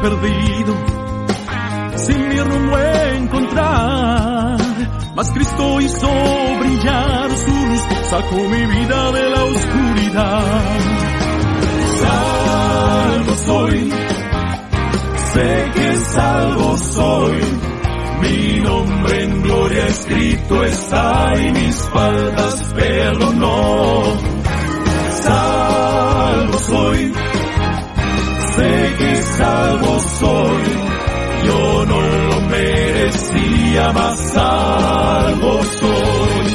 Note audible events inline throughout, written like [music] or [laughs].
perdido sin mi rumbo encontrar. Mas Cristo hizo brillar su luz, sacó mi vida de la oscuridad. Salvo soy, sé que salvo soy, mi nombre en gloria escrito está y mis faltas perdonó. Salvo soy, salvo soy yo no lo merecía, mas salvo soy.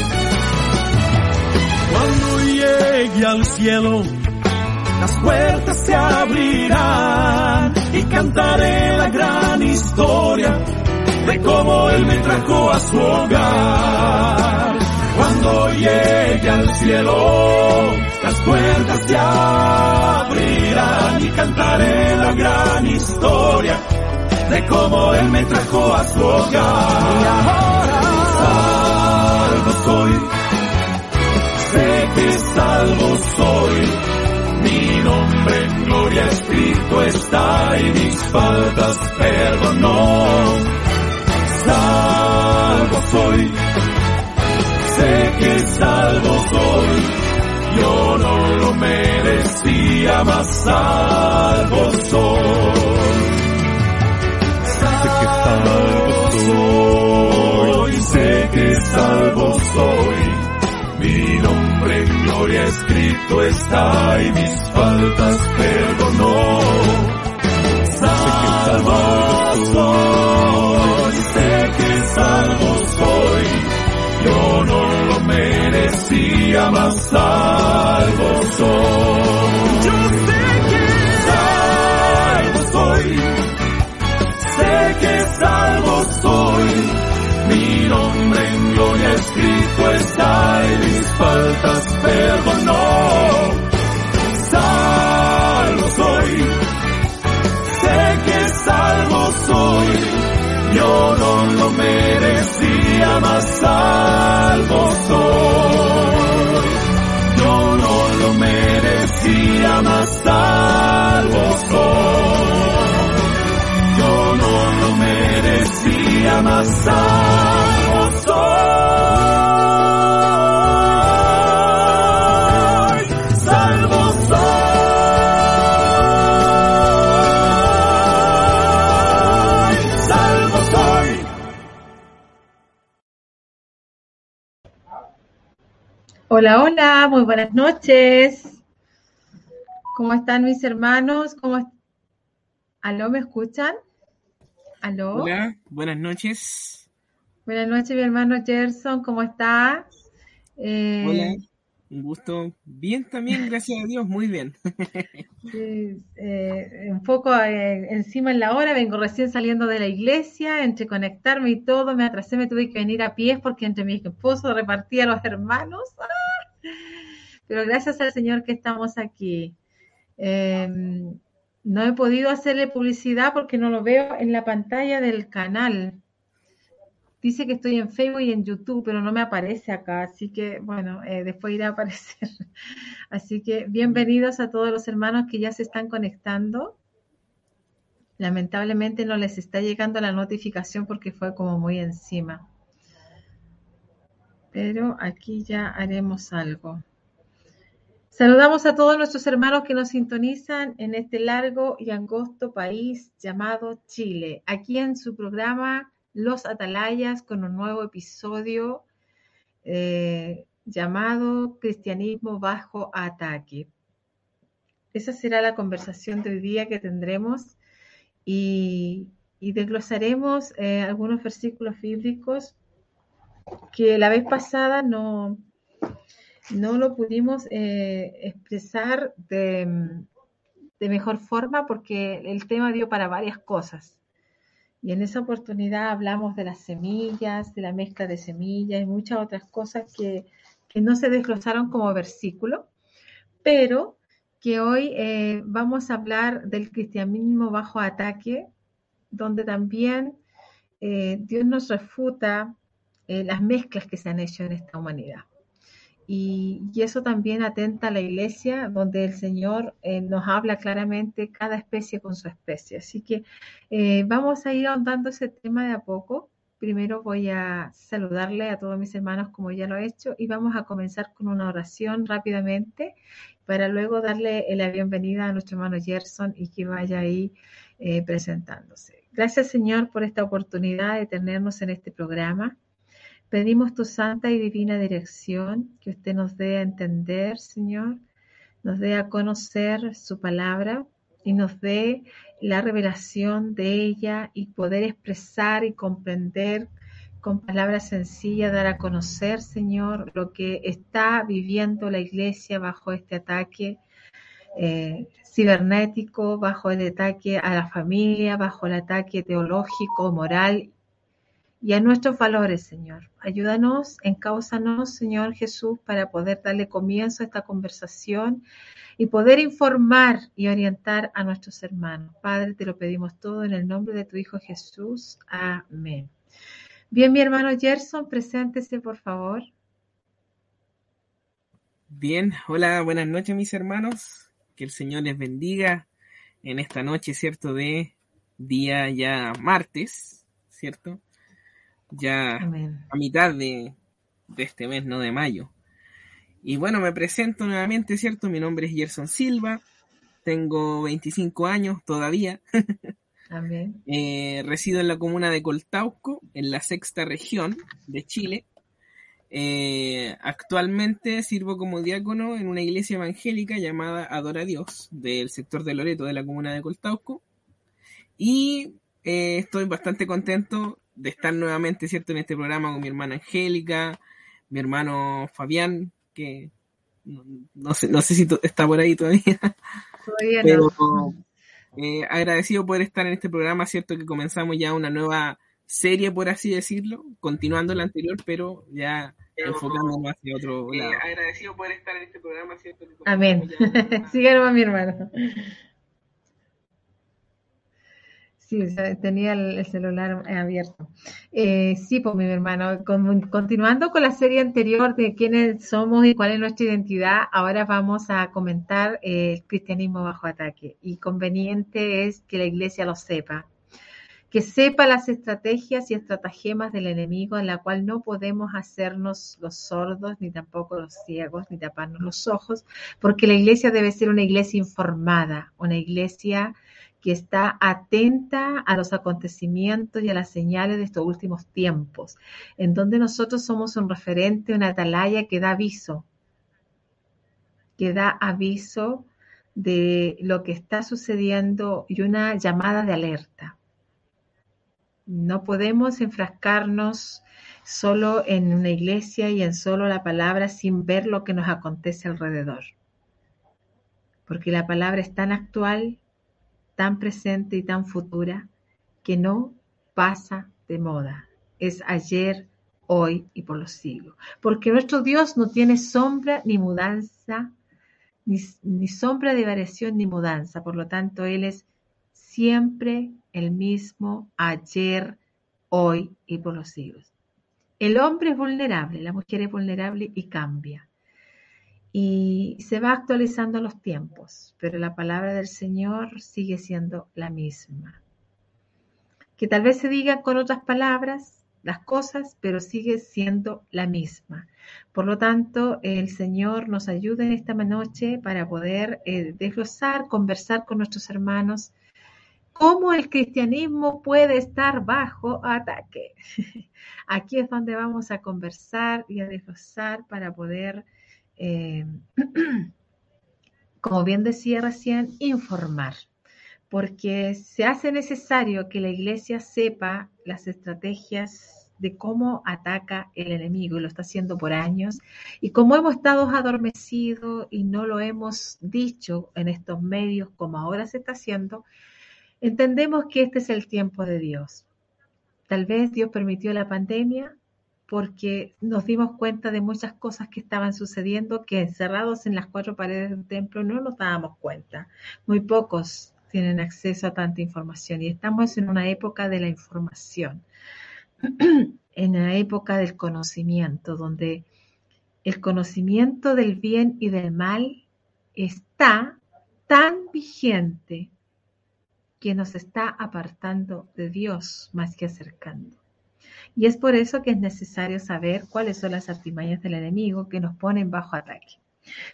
Cuando llegue al cielo, las puertas se abrirán y cantaré la gran historia de cómo Él me trajo a su hogar. Cuando llegue al cielo, las puertas se abrirán y cantaré la gran historia de cómo Él me trajo a su hogar. Y salvo soy, sé que salvo soy, mi nombre en gloria escrito está y mis faltas perdonó. Salvo soy, sé que salvo soy, yo no lo merecía, mas salvo soy salvo soy, sé que salvo soy. Mi nombre en gloria escrito está y mis faltas perdonó. Salvo soy, sé que salvo soy. Yo no lo merecía, mas salvo soy. Yo sé que salvo soy sé que salvo soy. Mi nombre en gloria escrito está y mis faltas perdonó. Lo merecía, mas salvo soy. Yo no lo merecía, mas salvo soy yo no lo merecía, mas salvo Hola, hola, muy buenas noches. ¿Cómo están mis hermanos? ¿Cómo est- ¿Aló, me escuchan? ¿Aló? Hola, buenas noches. Buenas noches, mi hermano Gerson, ¿cómo está? Eh, Hola, un gusto. Bien también, gracias a Dios, muy bien. [laughs] eh, un poco eh, encima en la hora, vengo recién saliendo de la iglesia, entre conectarme y todo, me atrasé, me tuve que venir a pies porque entre mi esposo repartía a los hermanos. [laughs] Pero gracias al Señor que estamos aquí. Eh, no he podido hacerle publicidad porque no lo veo en la pantalla del canal. Dice que estoy en Facebook y en YouTube, pero no me aparece acá, así que bueno, eh, después irá a aparecer. [laughs] Así que bienvenidos a todos los hermanos que ya se están conectando. Lamentablemente no les está llegando la notificación porque fue como muy encima. Pero aquí ya haremos algo. Saludamos a todos nuestros hermanos que nos sintonizan en este largo y angosto país llamado Chile, aquí en su programa Los Atalayas con un nuevo episodio eh, llamado Cristianismo bajo ataque. Esa será la conversación de hoy día que tendremos y, desglosaremos eh, algunos versículos bíblicos que la vez pasada no, no lo pudimos eh, expresar de, mejor forma porque el tema dio para varias cosas. Y en esa oportunidad hablamos de las semillas, de la mezcla de semillas y muchas otras cosas que, no se desglosaron como versículo, pero que hoy eh, vamos a hablar del cristianismo bajo ataque, donde también eh, Dios nos refuta las mezclas que se han hecho en esta humanidad. Y, eso también atenta a la iglesia, donde el Señor eh, nos habla claramente cada especie con su especie. Así que eh, vamos a ir ahondando ese tema de a poco. Primero voy a saludarle a todos mis hermanos como ya lo he hecho y vamos a comenzar con una oración rápidamente para luego darle la bienvenida a nuestro hermano Gerson y que vaya ahí eh, presentándose. Gracias Señor por esta oportunidad de tenernos en este programa. Pedimos tu santa y divina dirección, que usted nos dé a entender, Señor, nos dé a conocer su palabra y nos dé la revelación de ella y poder expresar y comprender con palabras sencillas, dar a conocer, Señor, lo que está viviendo la iglesia bajo este ataque eh, cibernético, bajo el ataque a la familia, bajo el ataque teológico, moral y a nuestros valores, Señor. Ayúdanos, encausanos, Señor Jesús, para poder darle comienzo a esta conversación y poder informar y orientar a nuestros hermanos. Padre, te lo pedimos todo en el nombre de tu Hijo Jesús. Amén. Bien, mi hermano Gerson, preséntese, por favor. Bien, hola, buenas noches, mis hermanos. Que el Señor les bendiga en esta noche, ¿cierto? De día ya martes, ¿cierto? Ya a mitad de, este mes, no de mayo. Y bueno, me presento nuevamente, ¿cierto? Mi nombre es Gerson Silva, tengo 25 años todavía. [laughs] Eh, resido en la comuna de Coltauco, en la sexta región de Chile. Eh, actualmente sirvo como diácono en una iglesia evangélica llamada Adora a Dios, del sector de Loreto de la comuna de Coltauco. Y eh, estoy bastante contento de estar nuevamente, ¿cierto?, en este programa con mi hermana Angélica, mi hermano Fabián, que no, sé, no sé si está por ahí todavía. Todavía Pero, eh, agradecido poder estar en este programa, ¿cierto?, que comenzamos ya una nueva serie, por así decirlo, continuando la anterior, pero ya enfocándonos hacia otro eh, lado. agradecido poder estar en este programa, ¿cierto? Amén. Síganos, [laughs] mi hermano. Sí, tenía el, celular abierto. Eh, sí, pues mi hermano, continuando con la serie anterior de quiénes somos y cuál es nuestra identidad, ahora vamos a comentar el cristianismo bajo ataque. Y conveniente es que la iglesia lo sepa, que sepa las estrategias y estratagemas del enemigo en la cual no podemos hacernos los sordos, ni tampoco los ciegos, ni taparnos los ojos, porque la iglesia debe ser una iglesia informada, una iglesia que está atenta a los acontecimientos y a las señales de estos últimos tiempos, en donde nosotros somos un referente, una atalaya que da aviso, que da aviso de lo que está sucediendo y una llamada de alerta. No podemos enfrascarnos solo en una iglesia y en solo la palabra sin ver lo que nos acontece alrededor. Porque la palabra es tan actual tan presente y tan futura que no pasa de moda. Es ayer, hoy y por los siglos. Porque nuestro Dios no tiene sombra ni mudanza, ni, sombra de variación ni mudanza. Por lo tanto, Él es siempre el mismo ayer, hoy y por los siglos. El hombre es vulnerable, la mujer es vulnerable y cambia. Y se va actualizando los tiempos, pero la palabra del Señor sigue siendo la misma. Que tal vez se digan con otras palabras las cosas, pero sigue siendo la misma. Por lo tanto, el Señor nos ayuda en esta noche para poder eh, desglosar, conversar con nuestros hermanos cómo el cristianismo puede estar bajo ataque. [laughs] Aquí es donde vamos a conversar y a desglosar para poder, eh, [clears throat] como bien decía recién, informar, porque se hace necesario que la iglesia sepa las estrategias de cómo ataca el enemigo y lo está haciendo por años y como hemos estado adormecidos y no lo hemos dicho en estos medios como ahora se está haciendo, Entendemos que este es el tiempo de Dios. Tal vez Dios permitió la pandemia porque nos dimos cuenta de muchas cosas que estaban sucediendo que encerrados en las cuatro paredes del templo no nos dábamos cuenta. Muy pocos tienen acceso a tanta información y estamos en una época de la información, [clears throat] en la época del conocimiento, donde el conocimiento del bien y del mal está tan vigente que nos está apartando de Dios más que acercando. Y es por eso que es necesario saber cuáles son las artimañas del enemigo que nos ponen bajo ataque.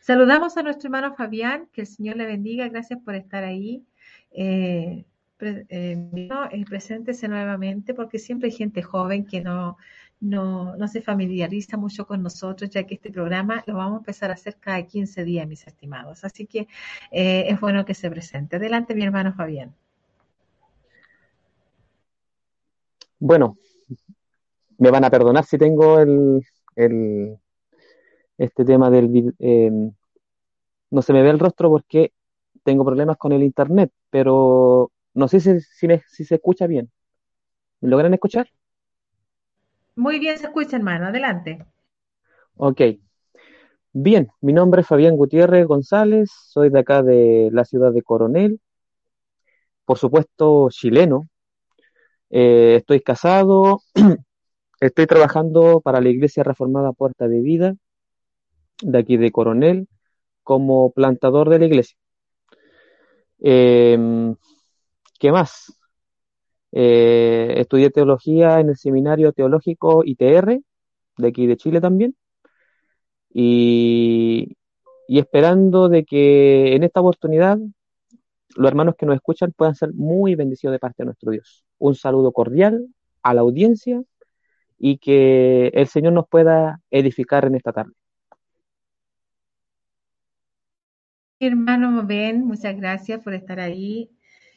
Saludamos a nuestro hermano Fabián, que el Señor le bendiga, gracias por estar ahí. Eh, eh, eh preséntese nuevamente porque siempre hay gente joven que no, no, no, se familiariza mucho con nosotros, ya que este programa lo vamos a empezar a hacer cada 15 días, mis estimados. Así que eh, es bueno que se presente. Adelante, mi hermano Fabián. Bueno, me van a perdonar si tengo el, este tema del... Em, no se me ve el rostro porque tengo problemas con el internet, pero no sé si, si, se escucha bien. ¿Me logran escuchar? Muy bien se escucha, hermano. Adelante. Ok. Bien, mi nombre es Fabián Gutiérrez González, soy de acá de la ciudad de Coronel, por supuesto chileno, eh, estoy casado, [clears throat] estoy trabajando para la Iglesia Reformada Puerta de Vida, de aquí de Coronel, como plantador de la iglesia. Em, ¿Qué más? Eh, estudié teología en el Seminario Teológico ITR, de aquí de Chile también, y, y esperando de que en esta oportunidad los hermanos que nos escuchan puedan ser muy bendecidos de parte de nuestro Dios. Un saludo cordial a la audiencia y que el Señor nos pueda edificar en esta tarde. Hermano Ben, muchas gracias por estar ahí.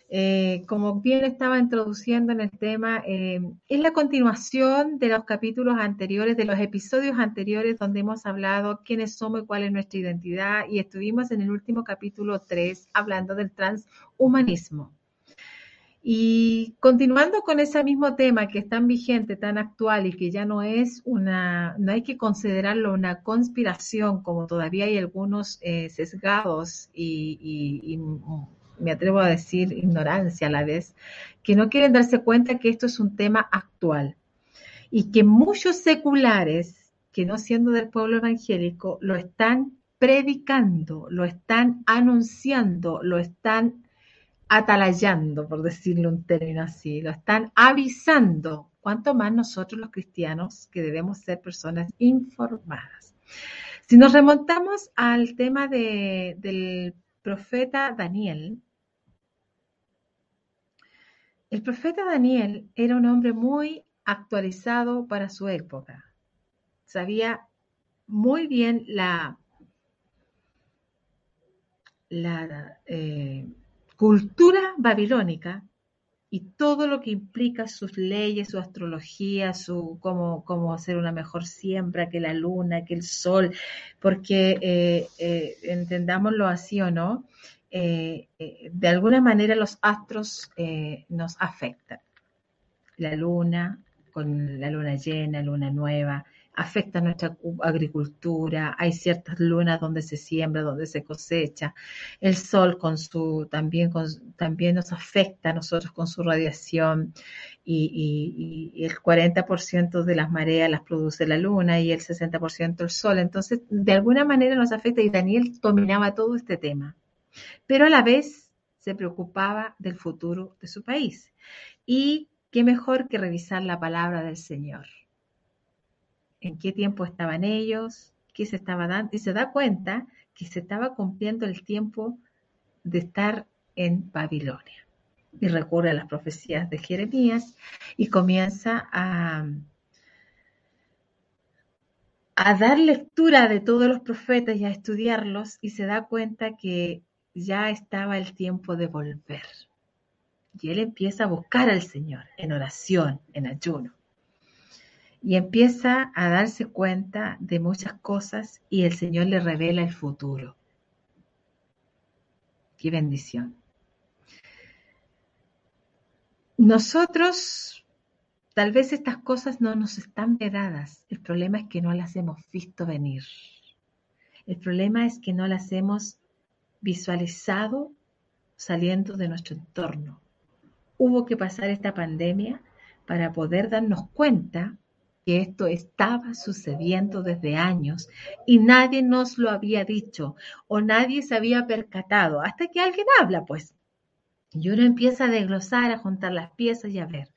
Eh, como bien estaba introduciendo en el tema, eh, es la continuación de los capítulos anteriores, de los episodios anteriores donde hemos hablado quiénes somos y cuál es nuestra identidad y estuvimos en el último capítulo 3 hablando del transhumanismo. Y continuando con ese mismo tema que es tan vigente, tan actual y que ya no es una, no hay que considerarlo una conspiración, como todavía hay algunos eh, sesgados y me atrevo a decir ignorancia a la vez, que no quieren darse cuenta que esto es un tema actual y que muchos seculares, que no siendo del pueblo evangélico, lo están predicando, lo están anunciando, lo están atalayando, por decirlo un término así, lo están avisando, cuanto más nosotros los cristianos que debemos ser personas informadas. Si nos remontamos al tema del profeta Daniel, el profeta Daniel era un hombre muy actualizado para su época. Sabía muy bien la, la eh, cultura babilónica y todo lo que implica sus leyes, su astrología, su cómo, cómo hacer una mejor siembra que la luna, que el sol, porque eh, eh, entendámoslo así o no, eh, de alguna manera los astros nos afectan. La luna, con la luna llena, luna nueva, afecta nuestra agricultura, hay ciertas lunas donde se siembra, donde se cosecha, el sol con su, también, nos afecta a nosotros con su radiación y, y, y el 40% de las mareas las produce la luna y el 60% el sol, entonces de alguna manera nos afecta y Daniel dominaba todo este tema, pero a la vez se preocupaba del futuro de su país. Y qué mejor que revisar la palabra del Señor en qué tiempo estaban ellos, qué se estaba dando, y se da cuenta que se estaba cumpliendo el tiempo de estar en Babilonia. Y recurre a las profecías de Jeremías y comienza a, a dar lectura de todos los profetas y a estudiarlos y se da cuenta que ya estaba el tiempo de volver. Y él empieza a buscar al Señor en oración, en ayuno y empieza a darse cuenta de muchas cosas y el Señor le revela el futuro. Qué bendición. Nosotros, tal vez estas cosas no nos están vedadas. El problema es que no las hemos visto venir. El problema es que no las hemos visualizado saliendo de nuestro entorno. Hubo que pasar esta pandemia para poder darnos cuenta que esto estaba sucediendo desde años y nadie nos lo había dicho o nadie se había percatado hasta que alguien habla, pues. Y uno empieza a desglosar, a juntar las piezas y a ver.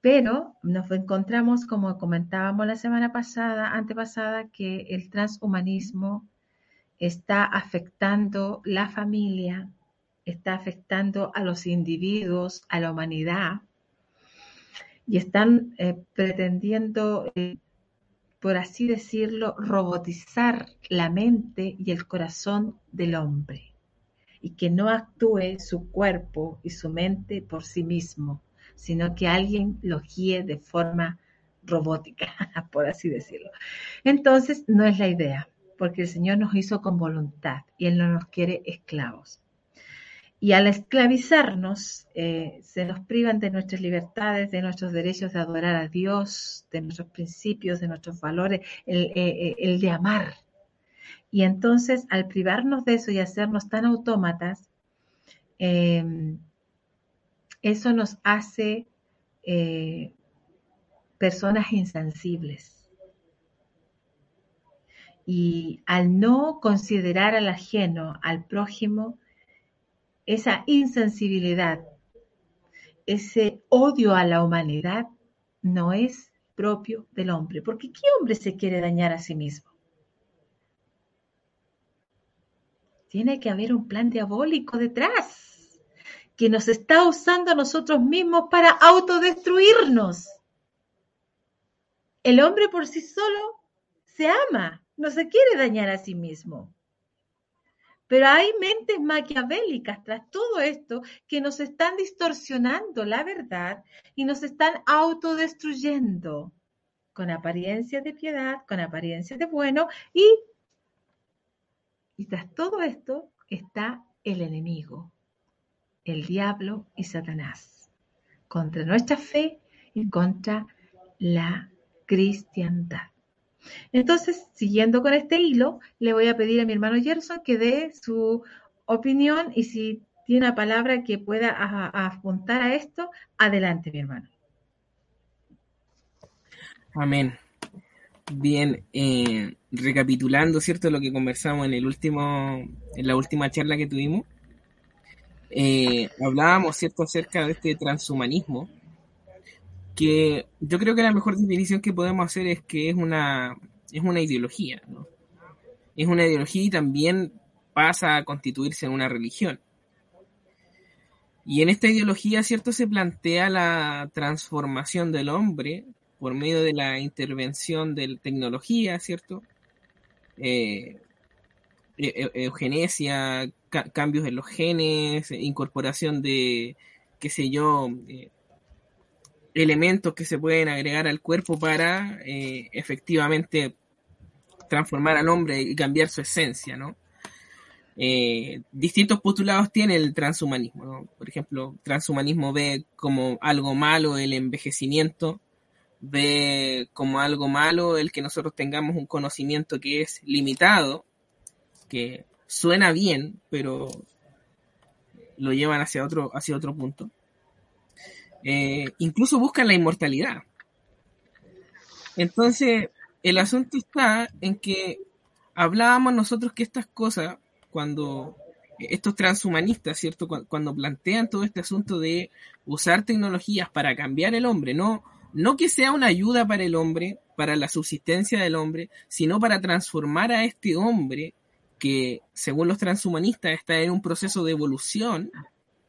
Pero nos encontramos, como comentábamos la semana pasada, antepasada, que el transhumanismo está afectando la familia, está afectando a los individuos, a la humanidad, y están eh, pretendiendo, eh, por así decirlo, robotizar la mente y el corazón del hombre y que no actúe su cuerpo y su mente por sí mismo, sino que alguien lo guíe de forma robótica, [laughs] por así decirlo. Entonces, no es la idea, porque el Señor nos hizo con voluntad y Él no nos quiere esclavos. Y al esclavizarnos, eh, se nos privan de nuestras libertades, de nuestros derechos de adorar a Dios, de nuestros principios, de nuestros valores, el, eh, eh, de amar. Y entonces, al privarnos de eso y hacernos tan autómatas, em, eso nos hace personas insensibles. Y al no considerar al ajeno, al prójimo, esa insensibilidad, ese odio a la humanidad no es propio del hombre, porque ¿qué hombre se quiere dañar a sí mismo? Tiene que haber un plan diabólico detrás que nos está usando a nosotros mismos para autodestruirnos. El hombre por sí solo se ama, no se quiere dañar a sí mismo. Pero hay mentes maquiavélicas tras todo esto que nos están distorsionando la verdad y nos están autodestruyendo con apariencia de piedad, con apariencia de bueno y, y tras todo esto está el enemigo, el diablo y Satanás, contra nuestra fe y contra la cristiandad. Entonces, siguiendo con este hilo, le voy a pedir a mi hermano Gerson que dé su opinión y si tiene una palabra que pueda apuntar a esto, adelante, mi hermano. Amén. Bien, eh, recapitulando, ¿cierto? Lo que conversamos en el último, en la última charla que tuvimos, eh, hablábamos, ¿cierto?, acerca de este transhumanismo, que yo creo que la mejor definición que podemos hacer es que es una, es una ideología, ¿no? Es una ideología y también pasa a constituirse en una religión. Y en esta ideología, ¿cierto? Se plantea la transformación del hombre por medio de la intervención de la tecnología, ¿cierto? Eh, eugenesia, cambios en los genes, incorporación de, qué sé yo, eh, elementos que se pueden agregar al cuerpo para eh, efectivamente transformar al hombre y cambiar su esencia, ¿no? Eh, distintos postulados tiene el transhumanismo, ¿no? Por ejemplo, transhumanismo ve como algo malo el envejecimiento, ve como algo malo el que nosotros tengamos un conocimiento que es limitado, que suena bien, pero lo llevan hacia otro, hacia otro punto. Eh, incluso buscan la inmortalidad. Entonces, el asunto está en que hablábamos nosotros que estas cosas, cuando estos transhumanistas, ¿cierto? Cuando plantean todo este asunto de usar tecnologías para cambiar el hombre, no, no que sea una ayuda para el hombre, para la subsistencia del hombre, sino para transformar a este hombre que, según los transhumanistas, está en un proceso de evolución,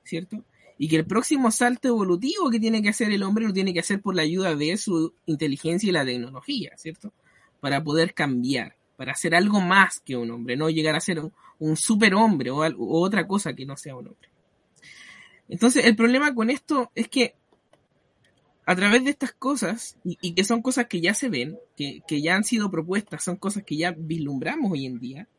¿cierto? Y que el próximo salto evolutivo que tiene que hacer el hombre lo tiene que hacer por la ayuda de su inteligencia y la tecnología, ¿cierto? Para poder cambiar, para hacer algo más que un hombre, no llegar a ser un, superhombre o, otra cosa que no sea un hombre. Entonces, el problema con esto es que a través de estas cosas, y, que son cosas que ya se ven, que, ya han sido propuestas, son cosas que ya vislumbramos hoy en día.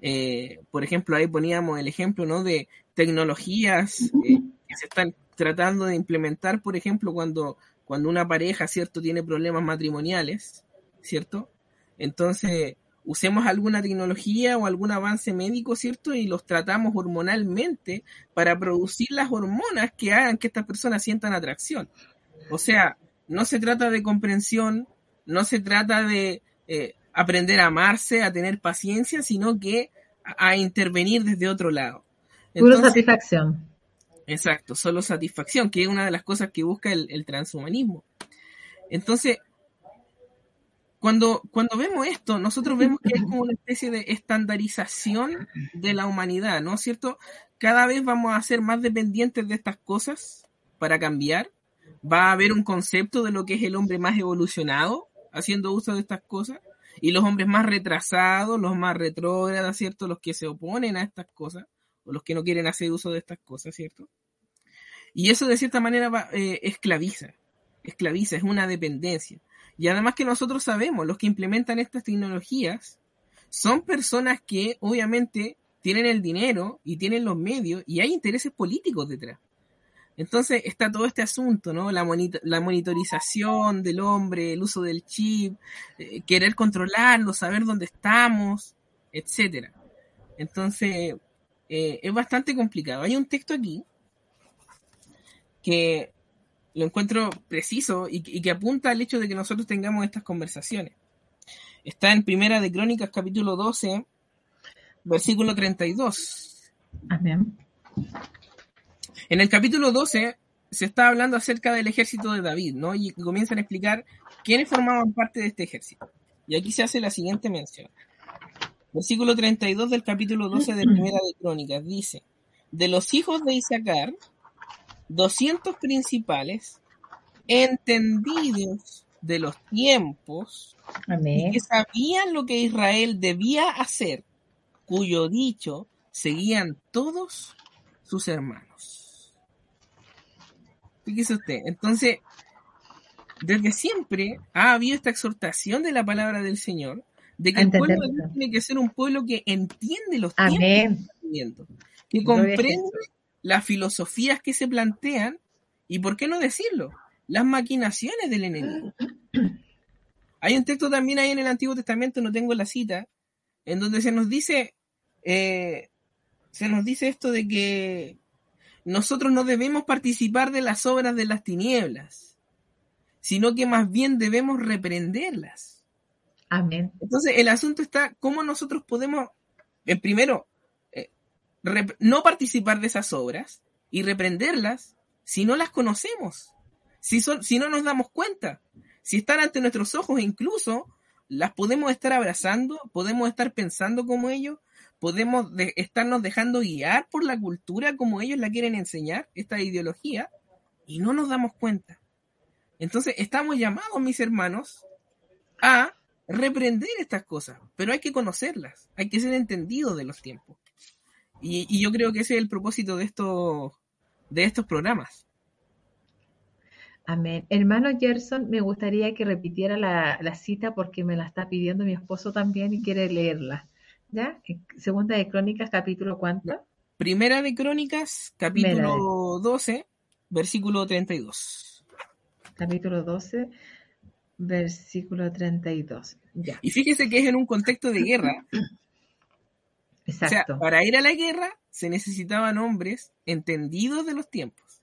Eh, por ejemplo, ahí poníamos el ejemplo ¿no? de tecnologías eh, que se están tratando de implementar, por ejemplo, cuando, cuando una pareja, ¿cierto?, tiene problemas matrimoniales, ¿cierto? Entonces, usemos alguna tecnología o algún avance médico, ¿cierto? Y los tratamos hormonalmente para producir las hormonas que hagan que estas personas sientan atracción. O sea, no se trata de comprensión, no se trata de eh, aprender a amarse, a tener paciencia, sino que a, intervenir desde otro lado. Pura satisfacción. Exacto, solo satisfacción, que es una de las cosas que busca el, transhumanismo. Entonces, cuando, cuando vemos esto, nosotros vemos que es como una especie de estandarización de la humanidad, ¿no es cierto? Cada vez vamos a ser más dependientes de estas cosas para cambiar va a haber un concepto de lo que es el hombre más evolucionado haciendo uso de estas cosas y los hombres más retrasados, los más retrógrados, ¿cierto? Los que se oponen a estas cosas los que no quieren hacer uso de estas cosas, ¿cierto? Y eso de cierta manera eh, esclaviza, esclaviza, es una dependencia. Y además que nosotros sabemos, los que implementan estas tecnologías son personas que obviamente tienen el dinero y tienen los medios y hay intereses políticos detrás. Entonces está todo este asunto, ¿no? La, la monitorización del hombre, el uso del chip, eh, querer controlarlo, saber dónde estamos, etcétera. Entonces eh, es bastante complicado. Hay un texto aquí que lo encuentro preciso y, y, que apunta al hecho de que nosotros tengamos estas conversaciones. Está en Primera de Crónicas, capítulo 12, versículo 32. Amén. En el capítulo 12 se está hablando acerca del ejército de David, ¿no? Y comienzan a explicar quiénes formaban parte de este ejército. Y aquí se hace la siguiente mención. Versículo 32 del capítulo 12 de [clears throat] Primera de Crónicas dice, de los hijos de Isaacar, 200 principales, entendidos de los tiempos, y que sabían lo que Israel debía hacer, cuyo dicho seguían todos sus hermanos. Fíjese usted. Entonces, desde siempre ha habido esta exhortación de la palabra del Señor, de que el pueblo tiene que ser un pueblo que entiende los tiempos, que comprende las filosofías que se plantean y, ¿por qué no decirlo? Las maquinaciones del enemigo. [clears throat] Hay un texto también ahí en el Antiguo Testamento, no tengo la cita, en donde se nos dice, eh, se nos dice esto de que nosotros no debemos participar de las obras de las tinieblas, sino que más bien debemos reprenderlas. Entonces, el asunto está cómo nosotros podemos, en primero, eh, no participar de esas obras y reprenderlas si no las conocemos, si, no nos damos cuenta, si están ante nuestros ojos incluso, las podemos estar abrazando, podemos estar pensando como ellos, podemos estarnos dejando guiar por la cultura como ellos la quieren enseñar, esta ideología, y no nos damos cuenta. Entonces, estamos llamados, mis hermanos, a reprender estas cosas, pero hay que conocerlas, hay que ser entendidos de los tiempos. Y, yo creo que ese es el propósito de estos, de estos programas. Amén. Hermano Gerson, me gustaría que repitiera la, la, cita porque me la está pidiendo mi esposo también y quiere leerla. ¿Ya? Segunda de Crónicas, capítulo cuánto? Primera de Crónicas, capítulo 12, versículo 32. Capítulo 12, versículo 32. Ya, Y fíjese que es en un contexto de guerra. exacto. [clears throat] O sea, para ir a la guerra se necesitaban hombres entendidos de los tiempos.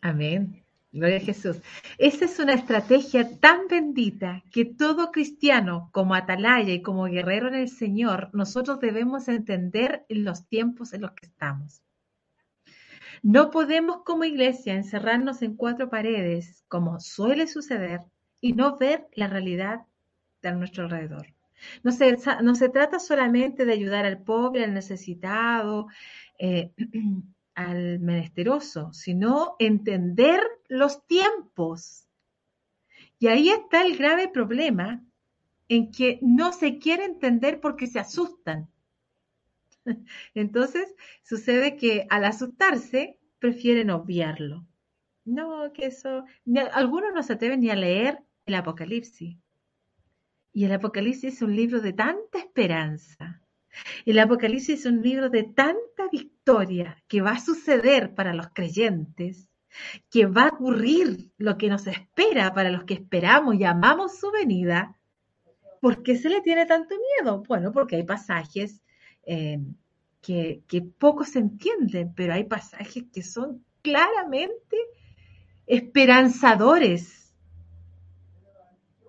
Amén. Gloria a Jesús. Esa es una estrategia tan bendita que todo cristiano, como atalaya y como guerrero en el Señor, nosotros debemos entender en los tiempos en los que estamos. No podemos como iglesia encerrarnos en cuatro paredes, como suele suceder, y no ver la realidad de nuestro alrededor. No se, no se trata solamente de ayudar al pobre, al necesitado, eh, [clears throat] al menesteroso, sino entender los tiempos. Y ahí está el grave problema en que no se quiere entender porque se asustan. [laughs] Entonces, sucede que al asustarse, prefieren obviarlo. No, que eso, algunos no se atreven ni a leer el Apocalipsis. Y el Apocalipsis es un libro de tanta esperanza. El Apocalipsis es un libro de tanta victoria que va a suceder para los creyentes, que va a ocurrir lo que nos espera para los que esperamos y amamos su venida. ¿Por qué se le tiene tanto miedo? Bueno, porque hay pasajes eh, que, que poco se entienden, pero hay pasajes que son claramente esperanzadores.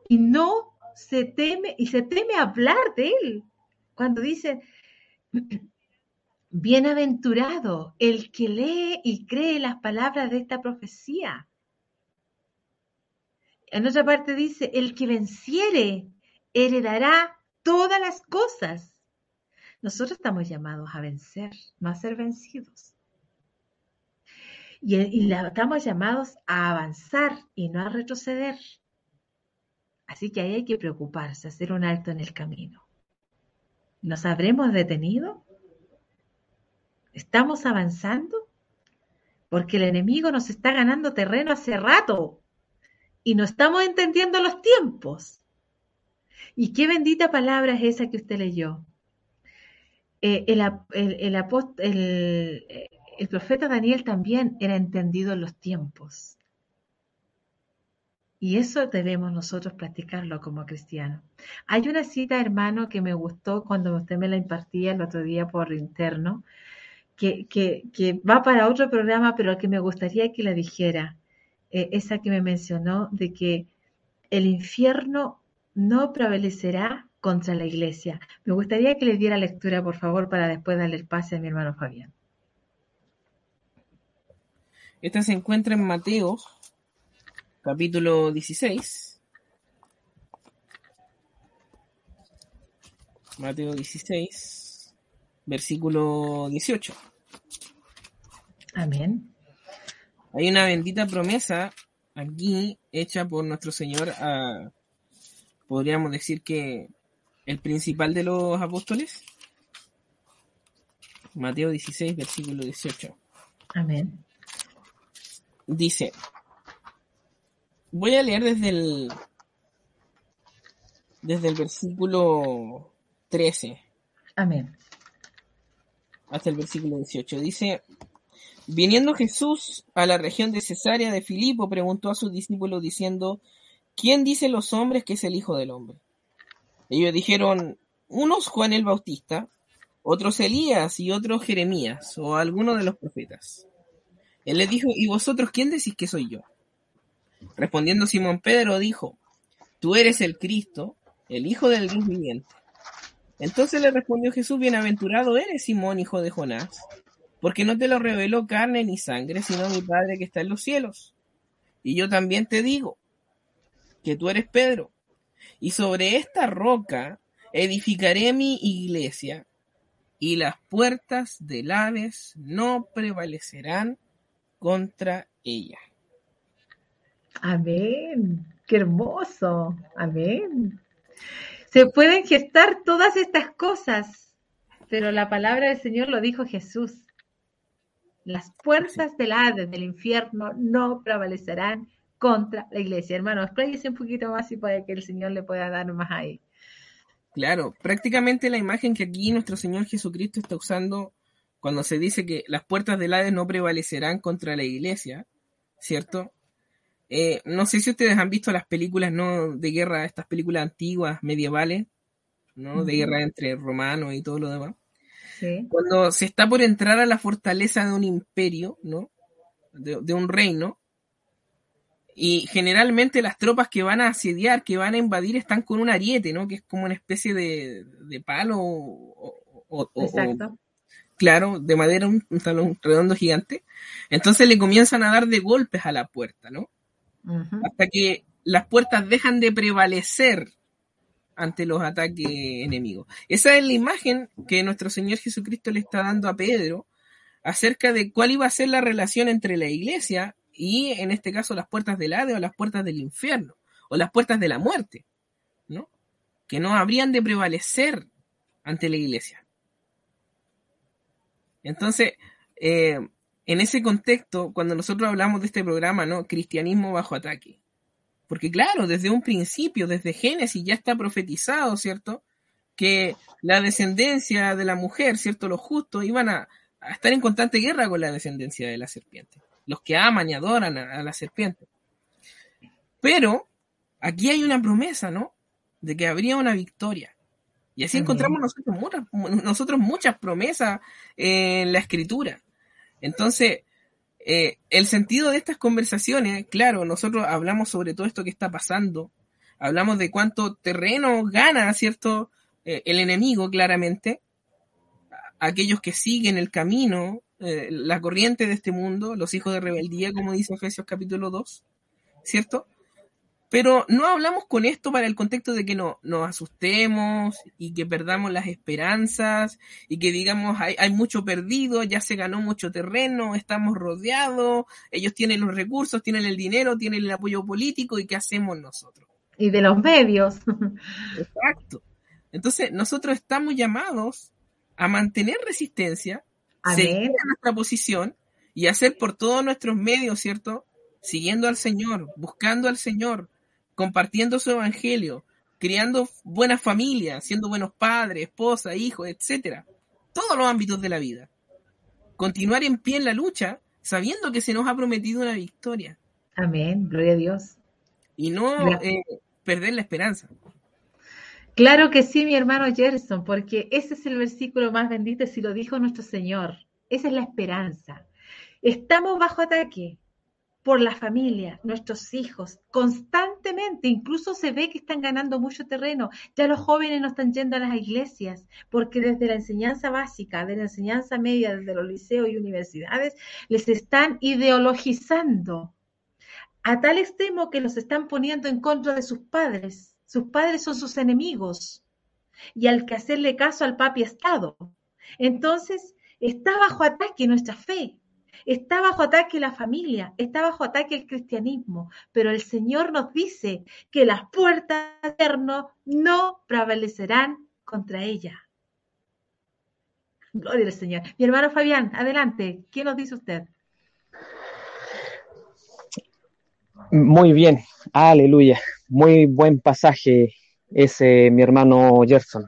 Y no se teme, y se teme hablar de él. Cuando dice, [clears throat] bienaventurado el que lee y cree las palabras de esta profecía. En otra parte dice, el que venciere heredará todas las cosas. Nosotros estamos llamados a vencer, no a ser vencidos. Y, y la, estamos llamados a avanzar y no a retroceder. Así que ahí hay que preocuparse, hacer un alto en el camino. ¿Nos habremos detenido? ¿Estamos avanzando? Porque el enemigo nos está ganando terreno hace rato y no estamos entendiendo los tiempos. Y qué bendita palabra es esa que usted leyó. Eh, el, el, el, el profeta Daniel también era entendido en los tiempos. Y eso debemos nosotros practicarlo como cristianos. Hay una cita, hermano, que me gustó cuando usted me la impartía el otro día por interno, que, que, que va para otro programa, pero que me gustaría que la dijera. Eh, esa que me mencionó de que el infierno no prevalecerá contra la iglesia. Me gustaría que le diera lectura, por favor, para después darle el pase a mi hermano Fabián. Esta se encuentra en Mateo, capítulo 16. Mateo 16, versículo 18. Amén. Hay una bendita promesa aquí hecha por nuestro Señor a, podríamos decir que el principal de los apóstoles. Mateo 16, versículo 18. Amén. Dice, voy a leer desde el desde el versículo 13 Amén. hasta el versículo 18. Dice, viniendo Jesús a la región de Cesarea de Filipo, preguntó a sus discípulos diciendo, ¿quién dicen los hombres que es el Hijo del Hombre? Ellos dijeron, unos Juan el Bautista, otros Elías y otros Jeremías o alguno de los profetas. Él les dijo, ¿y vosotros quién decís que soy yo? Respondiendo Simón Pedro dijo, tú eres el Cristo, el Hijo del Dios viviente. Entonces le respondió Jesús, bienaventurado eres Simón, hijo de Jonás, porque no te lo reveló carne ni sangre, sino mi Padre que está en los cielos. Y yo también te digo que tú eres Pedro, y sobre esta roca edificaré mi iglesia, y las puertas del Hades no prevalecerán contra ella. Amén. Qué hermoso. Amén. Se pueden gestar todas estas cosas, pero la palabra del Señor lo dijo Jesús. Las puertas del Hades, del infierno, no prevalecerán contra la iglesia. Hermano, expláyese un poquito más y puede que el Señor le pueda dar más ahí. Claro, prácticamente la imagen que aquí nuestro Señor Jesucristo está usando cuando se dice que las puertas del Hades no prevalecerán contra la iglesia, ¿cierto? Eh, no sé si ustedes han visto las películas ¿no? de guerra, estas películas antiguas, medievales, ¿no? De guerra entre romanos y todo lo demás. Cuando se está por entrar a la fortaleza de un imperio, ¿no? De, un reino, y generalmente las tropas que van a asediar, que van a invadir, están con un ariete, ¿no? Que es como una especie de, palo o, claro, de madera, un, un, salón redondo gigante. Entonces le comienzan a dar de golpes a la puerta, ¿no? Hasta que las puertas dejan de prevalecer ante los ataques enemigos. Esa es la imagen que nuestro Señor Jesucristo le está dando a Pedro acerca de cuál iba a ser la relación entre la iglesia y, en este caso, las puertas del Hades o las puertas del infierno o las puertas de la muerte, ¿no? Que no habrían de prevalecer ante la iglesia. Entonces, eh, en ese contexto, cuando nosotros hablamos de este programa, ¿no? Cristianismo bajo ataque. Porque claro, desde un principio, desde Génesis ya está profetizado, ¿cierto? Que la descendencia de la mujer, ¿cierto? Los justos iban a, estar en constante guerra con la descendencia de la serpiente. Los que aman y adoran a, la serpiente. Pero aquí hay una promesa, ¿no? De que habría una victoria. Y así encontramos nosotros nosotros muchas promesas en la escritura. Entonces, eh, el sentido de estas conversaciones, claro, nosotros hablamos sobre todo esto que está pasando, hablamos de cuánto terreno gana, ¿cierto? Eh, el enemigo, claramente, aquellos que siguen el camino, eh, la corriente de este mundo, los hijos de rebeldía, como dice Efesios capítulo 2, ¿cierto? Pero no hablamos con esto para el contexto de que no, nos asustemos y que perdamos las esperanzas y que digamos hay, hay mucho perdido, ya se ganó mucho terreno, estamos rodeados, ellos tienen los recursos, tienen el dinero, tienen el apoyo político y qué hacemos nosotros. Y de los medios. Exacto. Entonces nosotros estamos llamados a mantener resistencia, seguir en nuestra posición y hacer por todos nuestros medios, ¿cierto? Siguiendo al Señor, buscando al Señor, compartiendo su evangelio, criando buenas familias, siendo buenos padres, esposa, hijos, etcétera. Todos los ámbitos de la vida. Continuar en pie en la lucha, sabiendo que se nos ha prometido una victoria. Amén, gloria a Dios. Y no eh, perder la esperanza. Claro que sí, mi hermano Gerson, porque ese es el versículo más bendito, si lo dijo nuestro Señor. Esa es la esperanza. Estamos bajo ataque, por la familia, nuestros hijos, constantemente, incluso se ve que están ganando mucho terreno. Ya los jóvenes no están yendo a las iglesias, porque desde la enseñanza básica, de la enseñanza media, desde los liceos y universidades, les están ideologizando a tal extremo que los están poniendo en contra de sus padres. Sus padres son sus enemigos y al que hacerle caso al papi Estado. Entonces, está bajo ataque nuestra fe, Está bajo ataque la familia, está bajo ataque el cristianismo, pero el Señor nos dice que las puertas eterno no prevalecerán contra ella. Gloria al Señor. Mi hermano Fabián, adelante. ¿Qué nos dice usted? Muy bien, aleluya. Muy buen pasaje ese, mi hermano Gerson.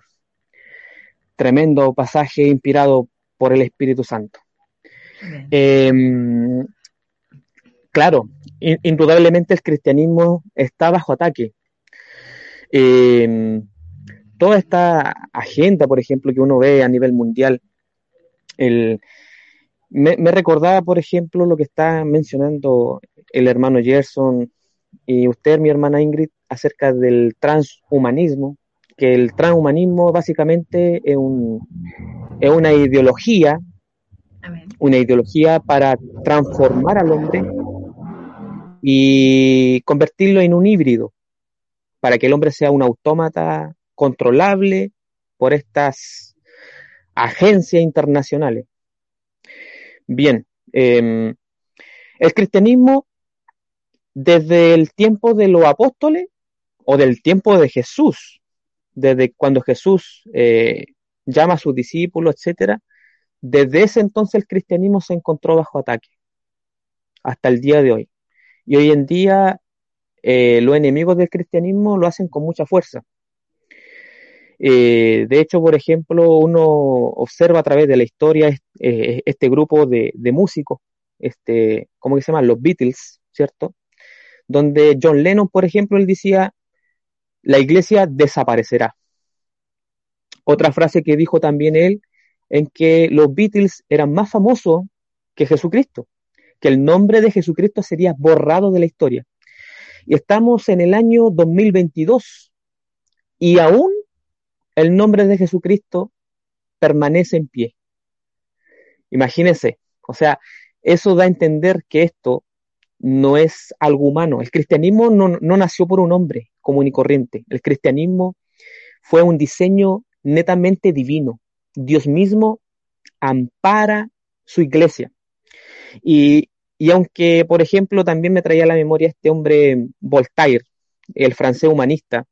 Tremendo pasaje inspirado por el Espíritu Santo. Em, claro, indudablemente el cristianismo está bajo ataque. Em, toda esta agenda, por ejemplo, que uno ve a nivel mundial, me, recordaba, por ejemplo, lo que está mencionando el hermano Gerson y usted, mi hermana Ingrid, acerca del transhumanismo, que el transhumanismo básicamente es, un, es una ideología una ideología para transformar al hombre y convertirlo en un híbrido, para que el hombre sea un autómata controlable por estas agencias internacionales. Bien, em, el cristianismo desde el tiempo de los apóstoles o del tiempo de Jesús, desde cuando Jesús eh, llama a sus discípulos, etcétera, desde ese entonces el cristianismo se encontró bajo ataque, hasta el día de hoy. Y hoy en día eh, los enemigos del cristianismo lo hacen con mucha fuerza. Eh, de hecho, por ejemplo, uno observa a través de la historia eh, este, grupo de, músicos, este, ¿cómo que se llaman? Los Beatles, ¿cierto? donde John Lennon, por ejemplo, él decía, la iglesia desaparecerá. Otra frase que dijo también él, en que los Beatles eran más famosos que Jesucristo, que el nombre de Jesucristo sería borrado de la historia. Y estamos en el año 2022 y aún el nombre de Jesucristo permanece en pie. Imagínense, o sea, eso da a entender que esto no es algo humano. El cristianismo no, no, nació por un hombre común y corriente. El cristianismo fue un diseño netamente divino. Dios mismo ampara su iglesia. Y, y aunque, por ejemplo, también me traía a la memoria este hombre Voltaire, el francés humanista,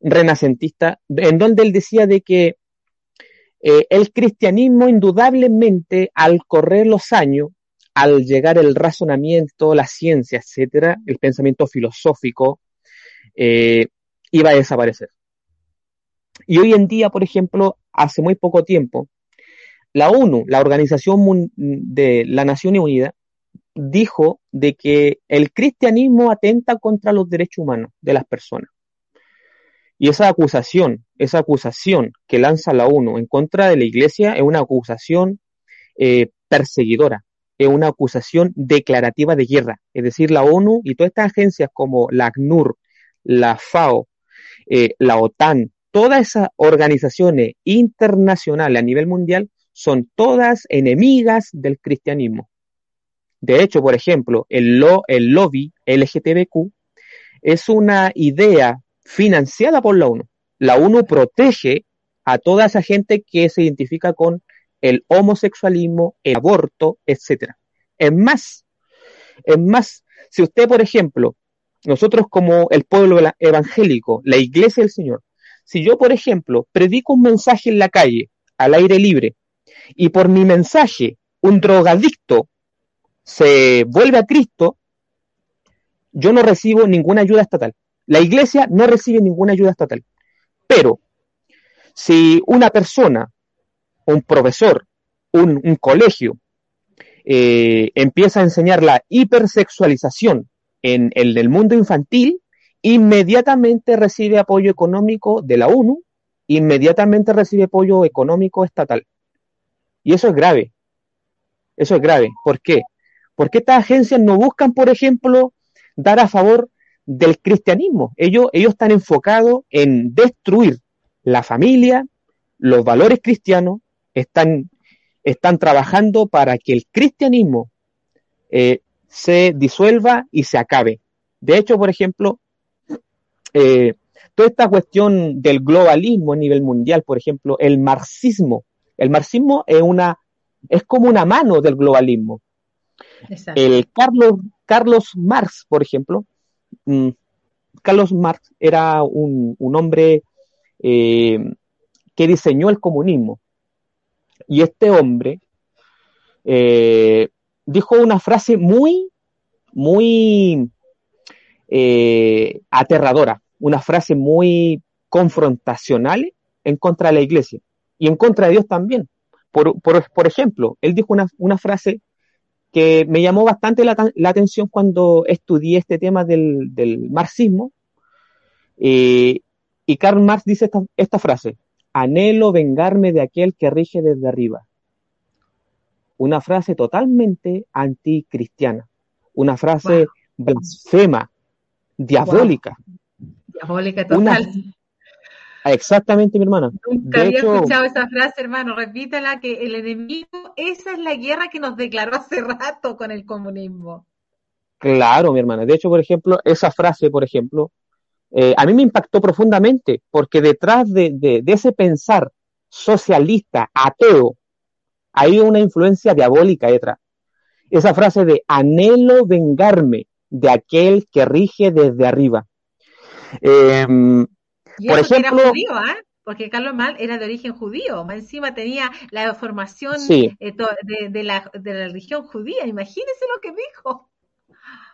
renacentista, en donde él decía de que eh, el cristianismo indudablemente al correr los años, al llegar el razonamiento, la ciencia, etcétera, el pensamiento filosófico, eh, iba a desaparecer. Y hoy en día, por ejemplo, hace muy poco tiempo, la ONU, la Organización de las Naciones Unidas, dijo de que el cristianismo atenta contra los derechos humanos de las personas. Y esa acusación, esa acusación que lanza la ONU en contra de la Iglesia es una acusación eh, perseguidora, es una acusación declarativa de guerra. Es decir, la ONU y todas estas agencias como la ACNUR, la FAO, eh, la OTAN, todas esas organizaciones internacionales a nivel mundial son todas enemigas del cristianismo. De hecho, por ejemplo, el, el lobby LGTBQ es una idea financiada por la ONU. La ONU protege a toda esa gente que se identifica con el homosexualismo, el aborto, etc. Es más, es más, si usted, por ejemplo, nosotros como el pueblo evangélico, la iglesia del Señor, si yo, por ejemplo, predico un mensaje en la calle, al aire libre, y por mi mensaje un drogadicto se vuelve a Cristo, yo no recibo ninguna ayuda estatal. La iglesia no recibe ninguna ayuda estatal. Pero si una persona, un profesor, un, colegio, eh, empieza a enseñar la hipersexualización en el mundo infantil, inmediatamente recibe apoyo económico de la ONU, inmediatamente recibe apoyo económico estatal. Y eso es grave. Eso es grave. ¿Por qué? Porque estas agencias no buscan, por ejemplo, dar a favor del cristianismo. Ellos, ellos están enfocados en destruir la familia, los valores cristianos, están, están trabajando para que el cristianismo eh, se disuelva y se acabe. De hecho, por ejemplo, eh, toda esta cuestión del globalismo a nivel mundial, por ejemplo, el marxismo, el marxismo es una es como una mano del globalismo. El Carlos, Carlos Marx, por ejemplo, Mm, Carlos Marx era un, hombre eh, que diseñó el comunismo. Y este hombre eh, dijo una frase muy, muy eh, aterradora, una frase muy confrontacional en contra de la iglesia y en contra de Dios también. Por, ejemplo, él dijo una, una frase que me llamó bastante la, atención cuando estudié este tema del, marxismo. Eh, y Karl Marx dice esta, frase, anhelo vengarme de aquel que rige desde arriba. Una frase totalmente anticristiana, una frase blasfema, diabólica. Diabólica total. Exactamente, mi hermana. Nunca había escuchado esa frase, hermano. Repítela que el enemigo, esa es la guerra que nos declaró hace [laughs] rato con el comunismo. Claro, mi hermana. De hecho, por ejemplo, esa frase, por ejemplo, eh, a mí me impactó profundamente, porque detrás de, de, ese pensar socialista, ateo, hay una influencia diabólica detrás. Esa frase de anhelo vengarme de aquel que rige desde arriba. Eh, por ejemplo, judío, ¿eh? Porque Carlos Mal era de origen judío, más encima tenía la formación eh, de, la, religión judía, imagínese lo que dijo.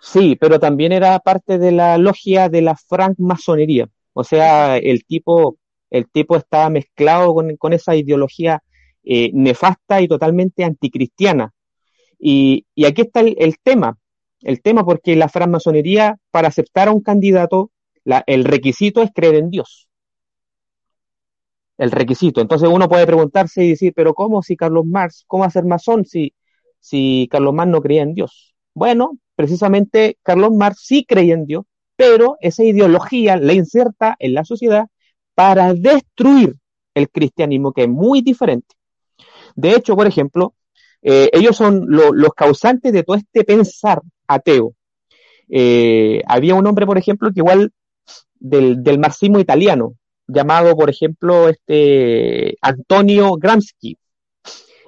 Sí, pero también era parte de la logia de la francmasonería, o sea, el tipo, el tipo estaba mezclado con, esa ideología eh, nefasta y totalmente anticristiana. Y, aquí está el, tema, el tema porque la francmasonería, para aceptar a un candidato, el requisito es creer en Dios. El requisito. Entonces uno puede preguntarse y decir, pero ¿cómo si Carlos Marx, cómo hacer masón si, si Carlos Marx no creía en Dios? Bueno, precisamente Carlos Marx sí creía en Dios, pero esa ideología la inserta en la sociedad para destruir el cristianismo, que es muy diferente. De hecho, por ejemplo, eh, ellos son los causantes de todo este pensar ateo. Eh, había un hombre, por ejemplo, que igual del, del marxismo italiano, llamado, por ejemplo, este Antonio Gramsci.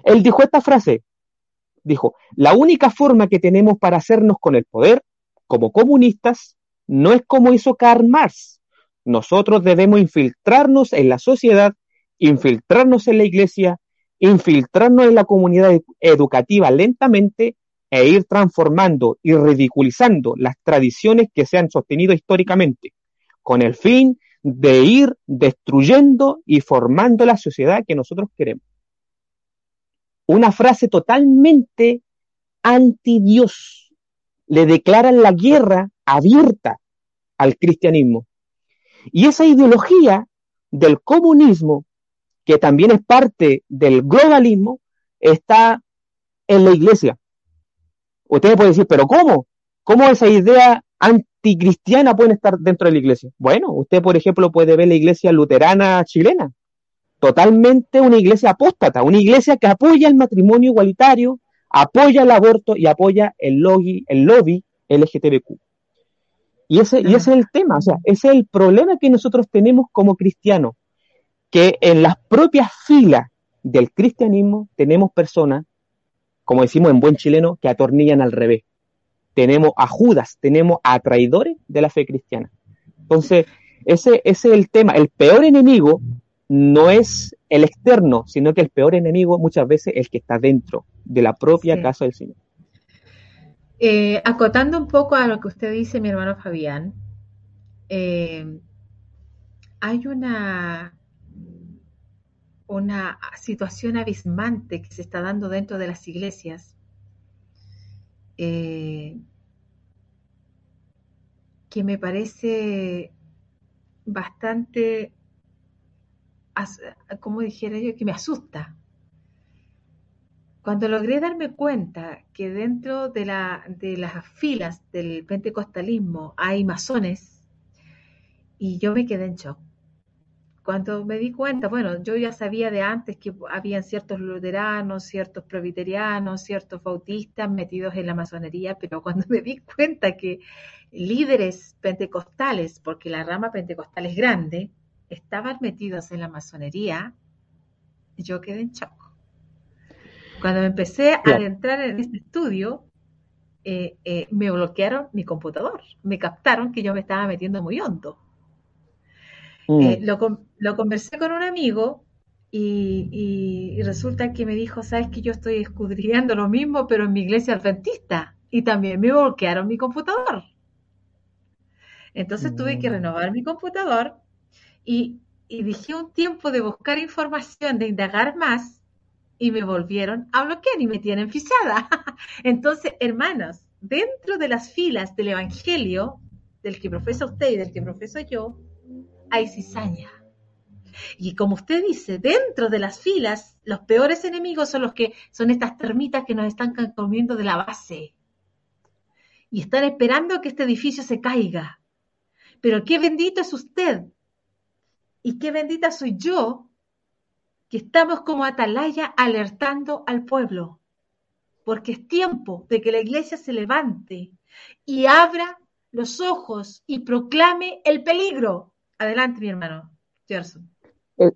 Él dijo esta frase, dijo, la única forma que tenemos para hacernos con el poder, como comunistas, no es como hizo Karl Marx. Nosotros debemos infiltrarnos en la sociedad, infiltrarnos en la iglesia, infiltrarnos en la comunidad educativa lentamente e ir transformando y ridiculizando las tradiciones que se han sostenido históricamente, con el fin de ir destruyendo y formando la sociedad que nosotros queremos. Una frase totalmente anti Dios. Le declaran la guerra abierta al cristianismo. Y esa ideología del comunismo, que también es parte del globalismo, está en la iglesia. Usted puede decir, pero ¿cómo? ¿Cómo esa idea anticristiana puede estar dentro de la iglesia? Bueno, usted, por ejemplo, puede ver la iglesia luterana chilena. Totalmente una iglesia apóstata, una iglesia que apoya el matrimonio igualitario, apoya el aborto y apoya el lobby, el lobby LGTBQ. Y ese, y ese es el tema, o sea, ese es el problema que nosotros tenemos como cristianos, que en las propias filas del cristianismo tenemos personas como decimos en buen chileno, que atornillan al revés. Tenemos a Judas, tenemos a traidores de la fe cristiana. Entonces, ese, ese es el tema. El peor enemigo no es el externo, sino que el peor enemigo muchas veces es el que está dentro de la propia casa del Señor. Eh, acotando un poco a lo que usted dice, mi hermano Fabián, eh, hay una una situación abismante que se está dando dentro de las iglesias, eh, que me parece bastante, como dijera yo, que me asusta. Cuando logré darme cuenta que dentro de, la, de las filas del pentecostalismo hay masones, y yo me quedé en shock cuando me di cuenta, bueno, yo ya sabía de antes que habían ciertos luteranos, ciertos presbiterianos, ciertos bautistas metidos en la masonería, pero [laughs] cuando me di cuenta que líderes pentecostales, porque la rama pentecostal es grande, estaban metidos en la masonería, yo quedé en shock. Cuando me empecé a adentrar en este estudio, eh, eh, me bloquearon mi computador, me captaron que yo me estaba metiendo muy hondo. Eh, mm. lo, conversé con un amigo y, resulta que me dijo, sabes que yo estoy escudriñando lo mismo, pero en mi iglesia adventista. Y también me bloquearon mi computador. Entonces tuve que mm. renovar mi computador y, y dije un tiempo de buscar información, de indagar más, y me volvieron a bloquear y me tienen fichada. [laughs] Entonces, hermanos, dentro de las filas del Evangelio, del que profesa usted y del que profeso yo, hay cizaña. Y como usted dice, dentro de las filas, los peores enemigos son los que son estas termitas que nos están comiendo de la base. Y están esperando que este edificio se caiga. Pero qué bendito es usted. Y qué bendita soy yo, que estamos como atalaya alertando al pueblo. Porque es tiempo de que la iglesia se levante y abra los ojos y proclame el peligro Adelante, mi hermano Gerson. Eh.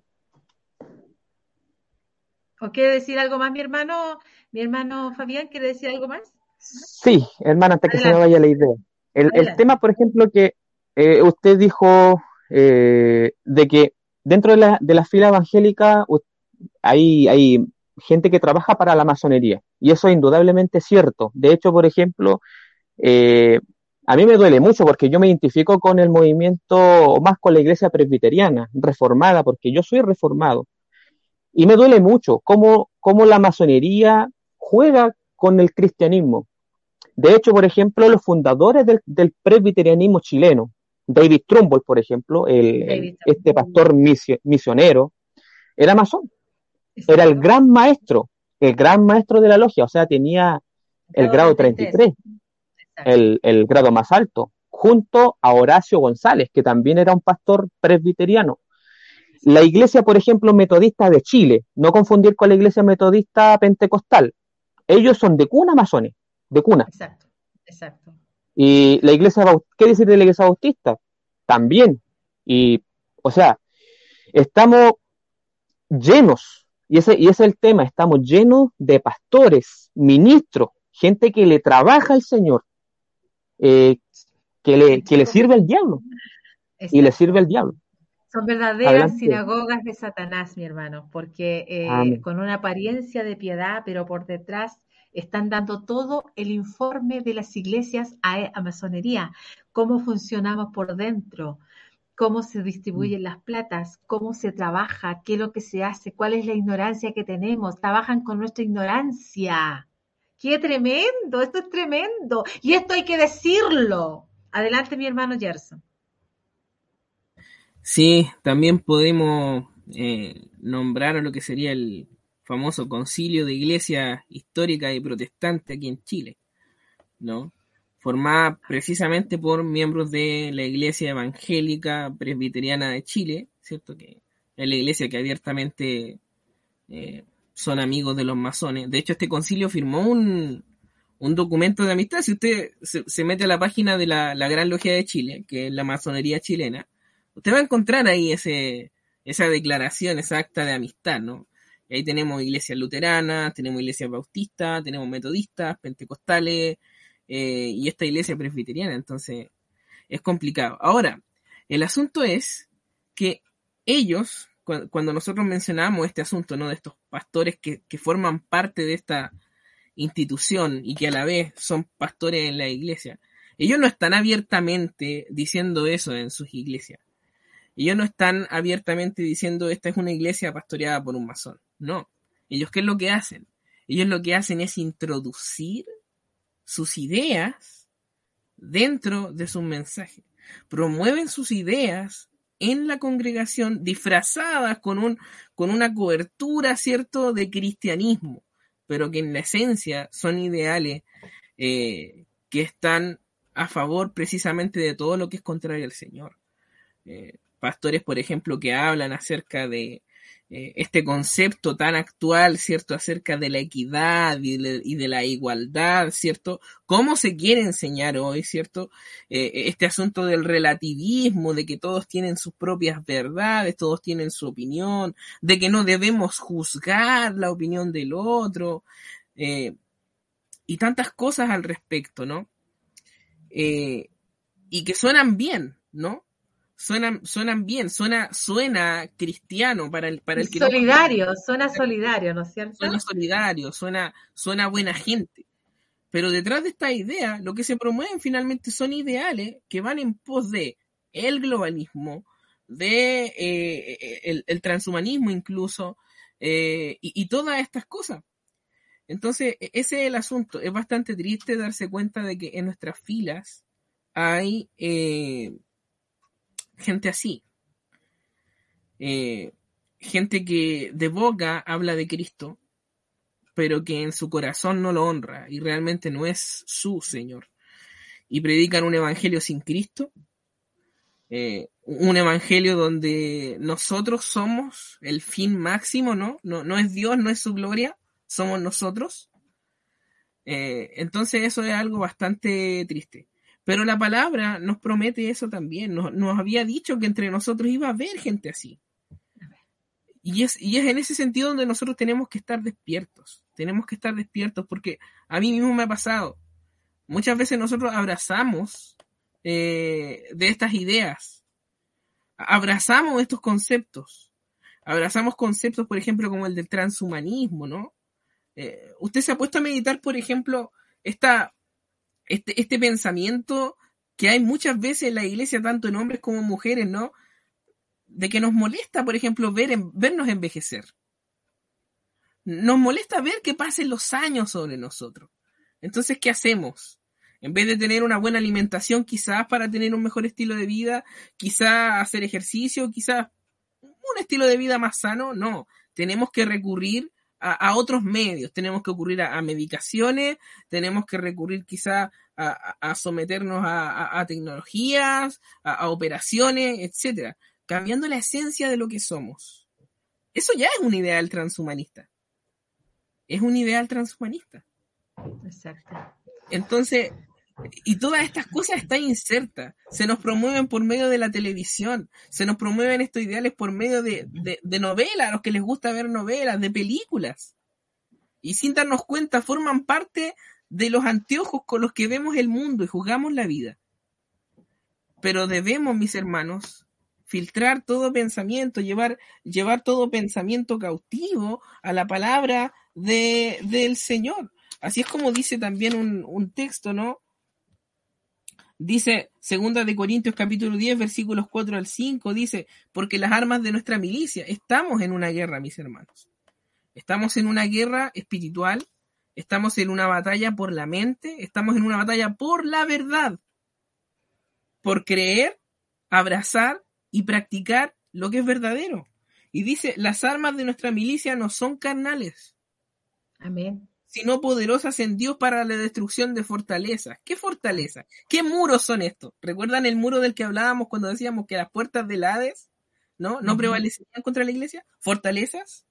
¿O quiere decir algo más, mi hermano? Mi hermano Fabián, ¿quiere decir algo más? Sí, hermano, hasta que se me vaya la idea. El, tema, por ejemplo, que eh, usted dijo eh, de que dentro de la, de la fila evangélica hay, hay gente que trabaja para la masonería, y eso es indudablemente cierto. De hecho, por ejemplo, eh, a mí me duele mucho porque yo me identifico con el movimiento, más con la iglesia presbiteriana, reformada, porque yo soy reformado. Y me duele mucho cómo, cómo la masonería juega con el cristianismo. De hecho, por ejemplo, los fundadores del, presbiterianismo chileno, David Trumbull, por ejemplo, el, este pastor misionero, era masón. Era el gran maestro, el gran maestro de la logia, o sea, tenía el grado 33, el, el grado más alto, junto a Horacio González, que también era un pastor presbiteriano. La iglesia, por ejemplo, metodista de Chile, no confundir con la iglesia metodista pentecostal, ellos son de cuna masones, de cuna. Exacto, exacto. Y la iglesia, ¿qué decir de la iglesia bautista? También. Y, o sea, estamos llenos, y ese, y ese es el tema, estamos llenos de pastores, ministros, gente que le trabaja al Señor, eh, que, le, que le sirve al diablo. Y le sirve al diablo. Son verdaderas sinagogas de Satanás, mi hermano, porque eh, con una apariencia de piedad, pero por detrás están dando todo el informe de las iglesias a, masonería, cómo funcionamos por dentro, cómo se distribuyen mm. las platas, cómo se trabaja, qué es lo que se hace, cuál es la ignorancia que tenemos. Trabajan con nuestra ignorancia. ¡Qué tremendo! Esto es tremendo. Y esto hay que decirlo. Adelante, mi hermano Gerson. Sí, también podemos eh, nombrar a lo que sería el famoso concilio de iglesia histórica y protestante aquí en Chile, ¿no? Formada precisamente por miembros de la Iglesia Evangélica Presbiteriana de Chile, ¿cierto? Que es la iglesia que abiertamente eh, son amigos de los masones. De hecho, este concilio firmó un, un documento de amistad. Si usted se, mete a la página de la, la Gran Logia de Chile, que es la masonería chilena, usted va a encontrar ahí ese, esa declaración, esa acta de amistad, ¿no? Y ahí tenemos iglesias luteranas, tenemos iglesias bautistas, tenemos metodistas, pentecostales eh, y esta iglesia presbiteriana, entonces es complicado. Ahora, el asunto es que ellos, cuando nosotros mencionamos este asunto, ¿no? De estos pastores que, que forman parte de esta institución y que a la vez son pastores en la iglesia, ellos no están abiertamente diciendo eso en sus iglesias. Ellos no están abiertamente diciendo esta es una iglesia pastoreada por un masón. No. Ellos qué es lo que hacen? Ellos lo que hacen es introducir sus ideas dentro de su mensaje. Promueven sus ideas en la congregación disfrazadas con, un, con una cobertura, ¿cierto?, de cristianismo, pero que en la esencia son ideales eh, que están a favor precisamente de todo lo que es contrario al Señor. Eh, pastores, por ejemplo, que hablan acerca de eh, este concepto tan actual, ¿cierto? Acerca de la equidad y de, la igualdad, ¿cierto? ¿Cómo se quiere enseñar hoy, ¿cierto? Eh, este asunto del relativismo, de que todos tienen sus propias verdades, todos tienen su opinión, de que no debemos juzgar la opinión del otro, eh, y tantas cosas al respecto, ¿no? y que suenan bien, ¿no? Suenan, suenan bien, suena, suena cristiano para el, para el que Solidario, suena solidario, ¿no es cierto? Suena solidario, suena, suena buena gente. Pero detrás de esta idea, lo que se promueven finalmente son ideales que van en pos de el globalismo, de eh, el, transhumanismo incluso, eh, y, todas estas cosas. Entonces, e, ese es el asunto. Es bastante triste darse cuenta de que en nuestras filas hay eh, gente así. Eh, gente que de boca habla de Cristo, pero que en su corazón no lo honra y realmente no es su Señor. Y predican un evangelio sin Cristo, eh, un evangelio donde nosotros somos el fin máximo, ¿no? No, no es Dios, no es su gloria, somos nosotros. Eh, entonces eso es algo bastante triste. Pero la palabra nos promete eso también. Nos, había dicho que entre nosotros iba a haber gente así. Y es, y es en ese sentido donde nosotros tenemos que estar despiertos. Tenemos que estar despiertos porque a mí mismo me ha pasado. Muchas veces nosotros abrazamos eh, de estas ideas. Abrazamos estos conceptos. Abrazamos conceptos, por ejemplo, como el del transhumanismo, ¿no? Eh, usted se ha puesto a meditar, por ejemplo, esta este, este pensamiento que hay muchas veces en la iglesia, tanto en hombres como en mujeres, ¿no? De que nos molesta, por ejemplo, ver vernos envejecer. Nos molesta ver que pasen los años sobre nosotros. Entonces, ¿qué hacemos? En vez de tener una buena alimentación, quizás para tener un mejor estilo de vida, quizás hacer ejercicio, quizás un estilo de vida más sano, no. Tenemos que recurrir a, otros medios, tenemos que recurrir a, medicaciones, tenemos que recurrir quizás a, someternos a, tecnologías, a, operaciones, etcétera, cambiando la esencia de lo que somos. Eso ya es un ideal transhumanista. Es un ideal transhumanista. Exacto. Entonces, y todas estas cosas están insertas. Se nos promueven por medio de la televisión. Se nos promueven estos ideales por medio de, de, novelas, a los que les gusta ver novelas, de películas. Y sin darnos cuenta, forman parte de los anteojos con los que vemos el mundo y juzgamos la vida. Pero debemos, mis hermanos, filtrar todo pensamiento, llevar, llevar todo pensamiento cautivo a la palabra de, del Señor. Así es como dice también un, un texto, ¿no? Dice, segunda de Corintios capítulo 10, versículos 4 al 5, dice, porque las armas de nuestra milicia, estamos en una guerra, mis hermanos. Estamos en una guerra espiritual, estamos en una batalla por la mente, estamos en una batalla por la verdad, por creer, abrazar y practicar lo que es verdadero. Y dice, las armas de nuestra milicia no son carnales. Amén sino poderosas en Dios para la destrucción de fortalezas. ¿Qué fortaleza? ¿Qué muros son estos? ¿Recuerdan el muro del que hablábamos cuando decíamos que las puertas del Hades no, no prevalecían contra la iglesia? ¿Fortalezas?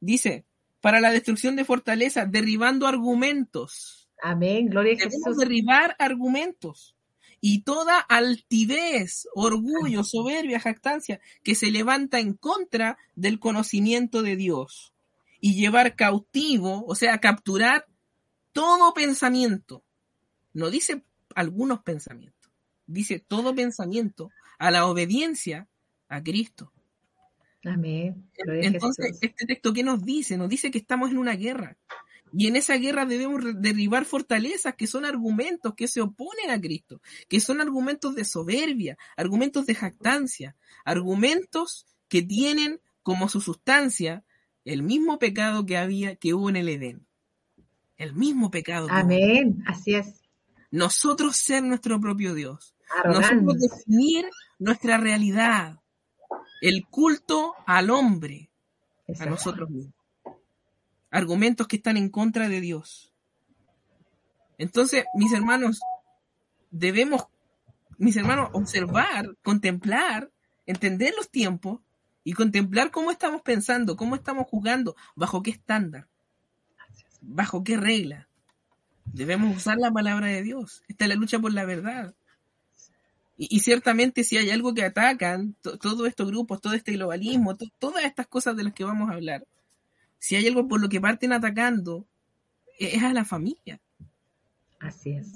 Dice, para la destrucción de fortalezas, derribando argumentos. Amén, gloria a Jesús. derribar argumentos y toda altivez, orgullo, soberbia, jactancia que se levanta en contra del conocimiento de Dios y llevar cautivo, o sea, capturar todo pensamiento. No dice algunos pensamientos, dice todo pensamiento a la obediencia a Cristo. Amén. Entonces, este texto, ¿qué nos dice? Nos dice que estamos en una guerra. Y en esa guerra debemos derribar fortalezas que son argumentos que se oponen a Cristo, que son argumentos de soberbia, argumentos de jactancia, argumentos que tienen como su sustancia el mismo pecado que había, que hubo en el Edén. El mismo pecado. Amén, así es. Nosotros ser nuestro propio Dios. Nosotros definir nuestra realidad. El culto al hombre, a nosotros mismos. Argumentos que están en contra de Dios. Entonces, mis hermanos, debemos, mis hermanos, observar, contemplar, entender los tiempos y contemplar cómo estamos pensando, cómo estamos jugando, bajo qué estándar, bajo qué regla. Debemos usar la palabra de Dios. Esta es la lucha por la verdad. Y, ciertamente si hay algo que atacan todos estos grupos, todo este globalismo, todas estas cosas de las que vamos a hablar, si hay algo por lo que parten atacando, e, es a la familia. Así es.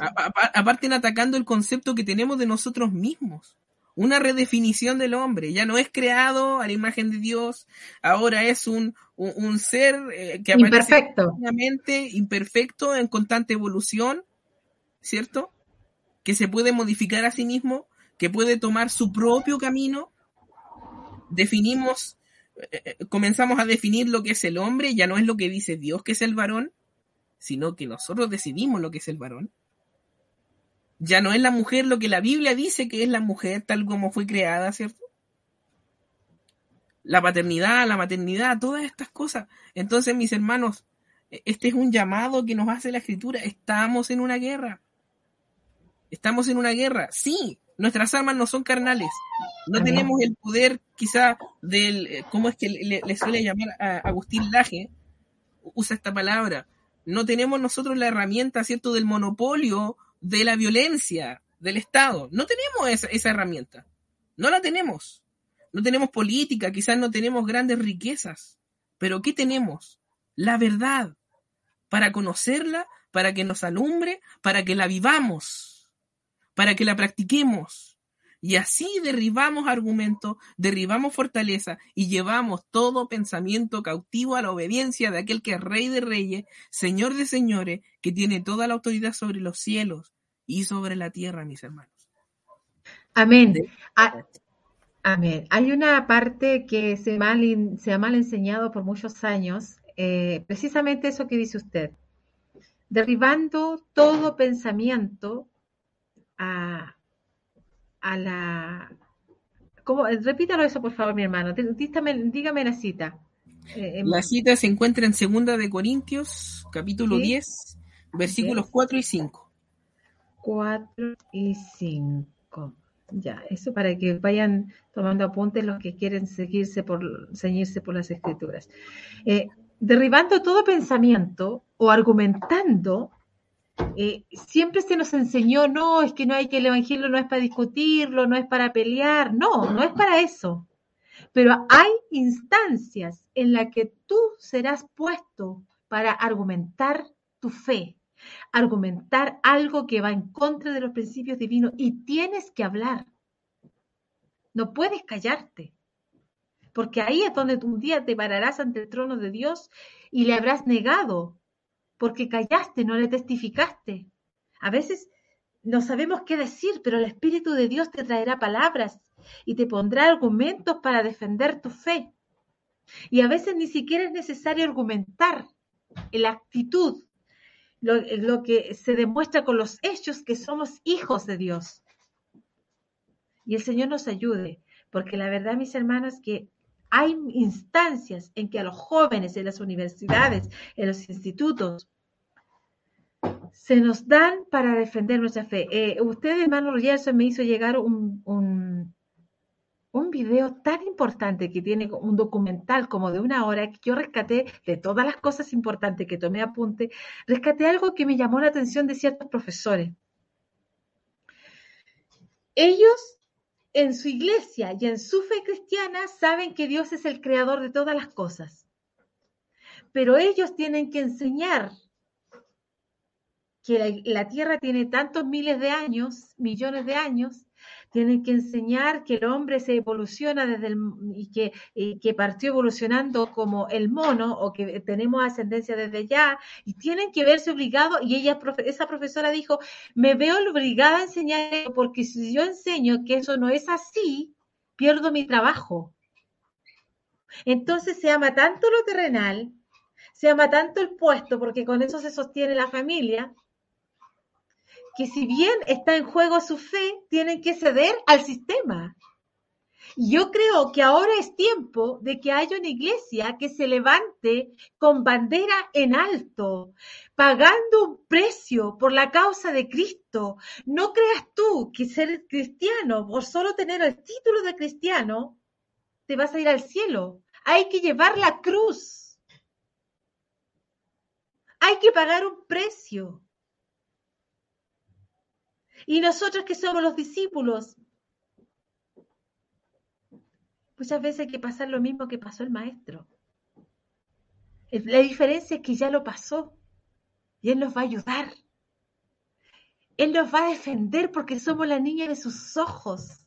Aparten atacando el concepto que tenemos de nosotros mismos una redefinición del hombre. Ya no es creado a la imagen de Dios, ahora es un, un, ser eh, que aparece imperfecto. imperfecto, en constante evolución, ¿cierto? Que se puede modificar a sí mismo, que puede tomar su propio camino. Definimos, eh, eh, comenzamos a definir lo que es el hombre, ya no es lo que dice Dios que es el varón, sino que nosotros decidimos lo que es el varón. Ya no es la mujer lo que la Biblia dice que es la mujer tal como fue creada, ¿cierto? La paternidad, la maternidad, todas estas cosas. Entonces, mis hermanos, e-, este es un llamado que nos hace la escritura. Estamos en una guerra. Estamos en una guerra. Sí, nuestras armas no son carnales. No tenemos el poder quizá del, eh, ¿cómo es que le, suele llamar a Agustín Laje? Usa esta palabra. No tenemos nosotros la herramienta, ¿cierto?, del monopolio de la violencia del Estado. No tenemos esa, esa herramienta. No la tenemos. No tenemos política, quizás no tenemos grandes riquezas. Pero ¿qué tenemos? La verdad. Para conocerla, para que nos alumbre, para que la vivamos, para que la practiquemos. Y así derribamos argumentos, derribamos fortaleza y llevamos todo pensamiento cautivo a la obediencia de aquel que es Rey de Reyes, Señor de Señores, que tiene toda la autoridad sobre los cielos y sobre la tierra, mis hermanos. Amén. Ah, amén. Hay una parte que se, se ha mal enseñado por muchos años, eh, precisamente eso que dice usted. derribando todo pensamiento a, a la... ¿cómo? Repítalo eso, por favor, mi hermano. Dígame, dígame la cita. Eh, la cita se encuentra en Segunda de Corintios, capítulo 10, versículos 4 y 5. 4 y 5. Ya, eso para que vayan tomando apuntes los que quieren seguirse por, ceñirse por las escrituras. Eh, derribando todo pensamiento o argumentando, eh, siempre se nos enseñó, no, es que no hay que el Evangelio no es para discutirlo, no es para pelear, no, no es para eso. Pero hay instancias en las que tú serás puesto para argumentar tu fe, argumentar algo que va en contra de los principios divinos y tienes que hablar. No puedes callarte, porque ahí es donde un día te pararás ante el trono de Dios y le habrás negado, porque callaste, no le testificaste. A veces no sabemos qué decir, pero el Espíritu de Dios te traerá palabras y te pondrá argumentos para defender tu fe. Y a veces ni siquiera es necesario argumentar en la actitud, lo, que se demuestra con los hechos que somos hijos de Dios. Y el Señor nos ayude, porque la verdad, mis hermanos, que hay instancias en que a los jóvenes en las universidades, en los institutos, se nos dan para defender nuestra fe. Eh, usted, hermano Rogerson, me hizo llegar un, un video tan importante que tiene un documental como de una hora que yo rescaté de todas las cosas importantes que tomé apunte, rescaté algo que me llamó la atención de ciertos profesores. Ellos en su iglesia y en su fe cristiana saben que Dios es el creador de todas las cosas, pero ellos tienen que enseñar que la, tierra tiene tantos miles de años, millones de años, tienen que enseñar que el hombre se evoluciona desde el, y que, que partió evolucionando como el mono o que tenemos ascendencia desde ya y tienen que verse obligados y ella esa profesora dijo me veo obligada a enseñar porque si yo enseño que eso no es así pierdo mi trabajo entonces se ama tanto lo terrenal se ama tanto el puesto porque con eso se sostiene la familia que si bien está en juego su fe, tienen que ceder al sistema. Yo creo que ahora es tiempo de que haya una iglesia que se levante con bandera en alto, pagando un precio por la causa de Cristo. No creas tú que ser cristiano, por solo tener el título de cristiano, te vas a ir al cielo. Hay que llevar la cruz. Hay que pagar un precio. Y nosotros que somos los discípulos, muchas veces hay que pasar lo mismo que pasó el maestro. La diferencia es que ya lo pasó y Él nos va a ayudar. Él nos va a defender porque somos la niña de sus ojos.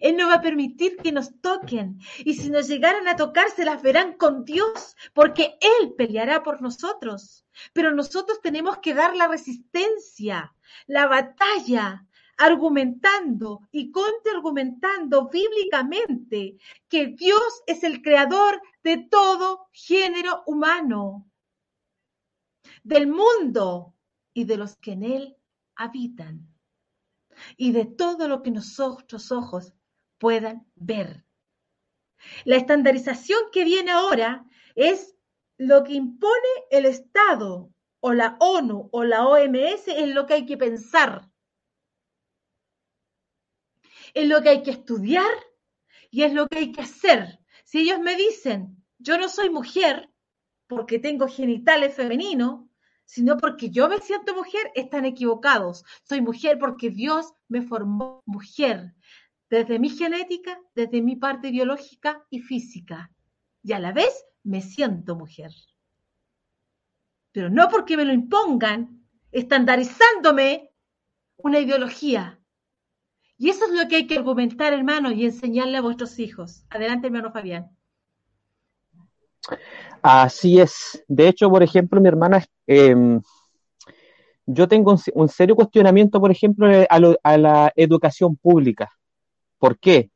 Él no va a permitir que nos toquen. Y si nos llegaran a tocar, se las verán con Dios, porque Él peleará por nosotros. Pero nosotros tenemos que dar la resistencia, la batalla, argumentando y contraargumentando bíblicamente que Dios es el creador de todo género humano, del mundo y de los que en él habitan y de todo lo que nuestros ojos puedan ver. La estandarización que viene ahora es lo que impone el Estado o la ONU o la OMS, es lo que hay que pensar, es lo que hay que estudiar y es lo que hay que hacer. Si ellos me dicen, yo no soy mujer porque tengo genitales femeninos, sino porque yo me siento mujer, están equivocados. Soy mujer porque Dios me formó mujer, desde mi genética, desde mi parte biológica y física. Y a la vez me siento mujer. Pero no porque me lo impongan, estandarizándome una ideología. Y eso es lo que hay que argumentar, hermanos, y enseñarle a vuestros hijos. Adelante, hermano Fabián. Así es. De hecho, por ejemplo, mi hermana, em, yo tengo un, serio cuestionamiento, por ejemplo, eh, a, la educación pública. ¿Por qué?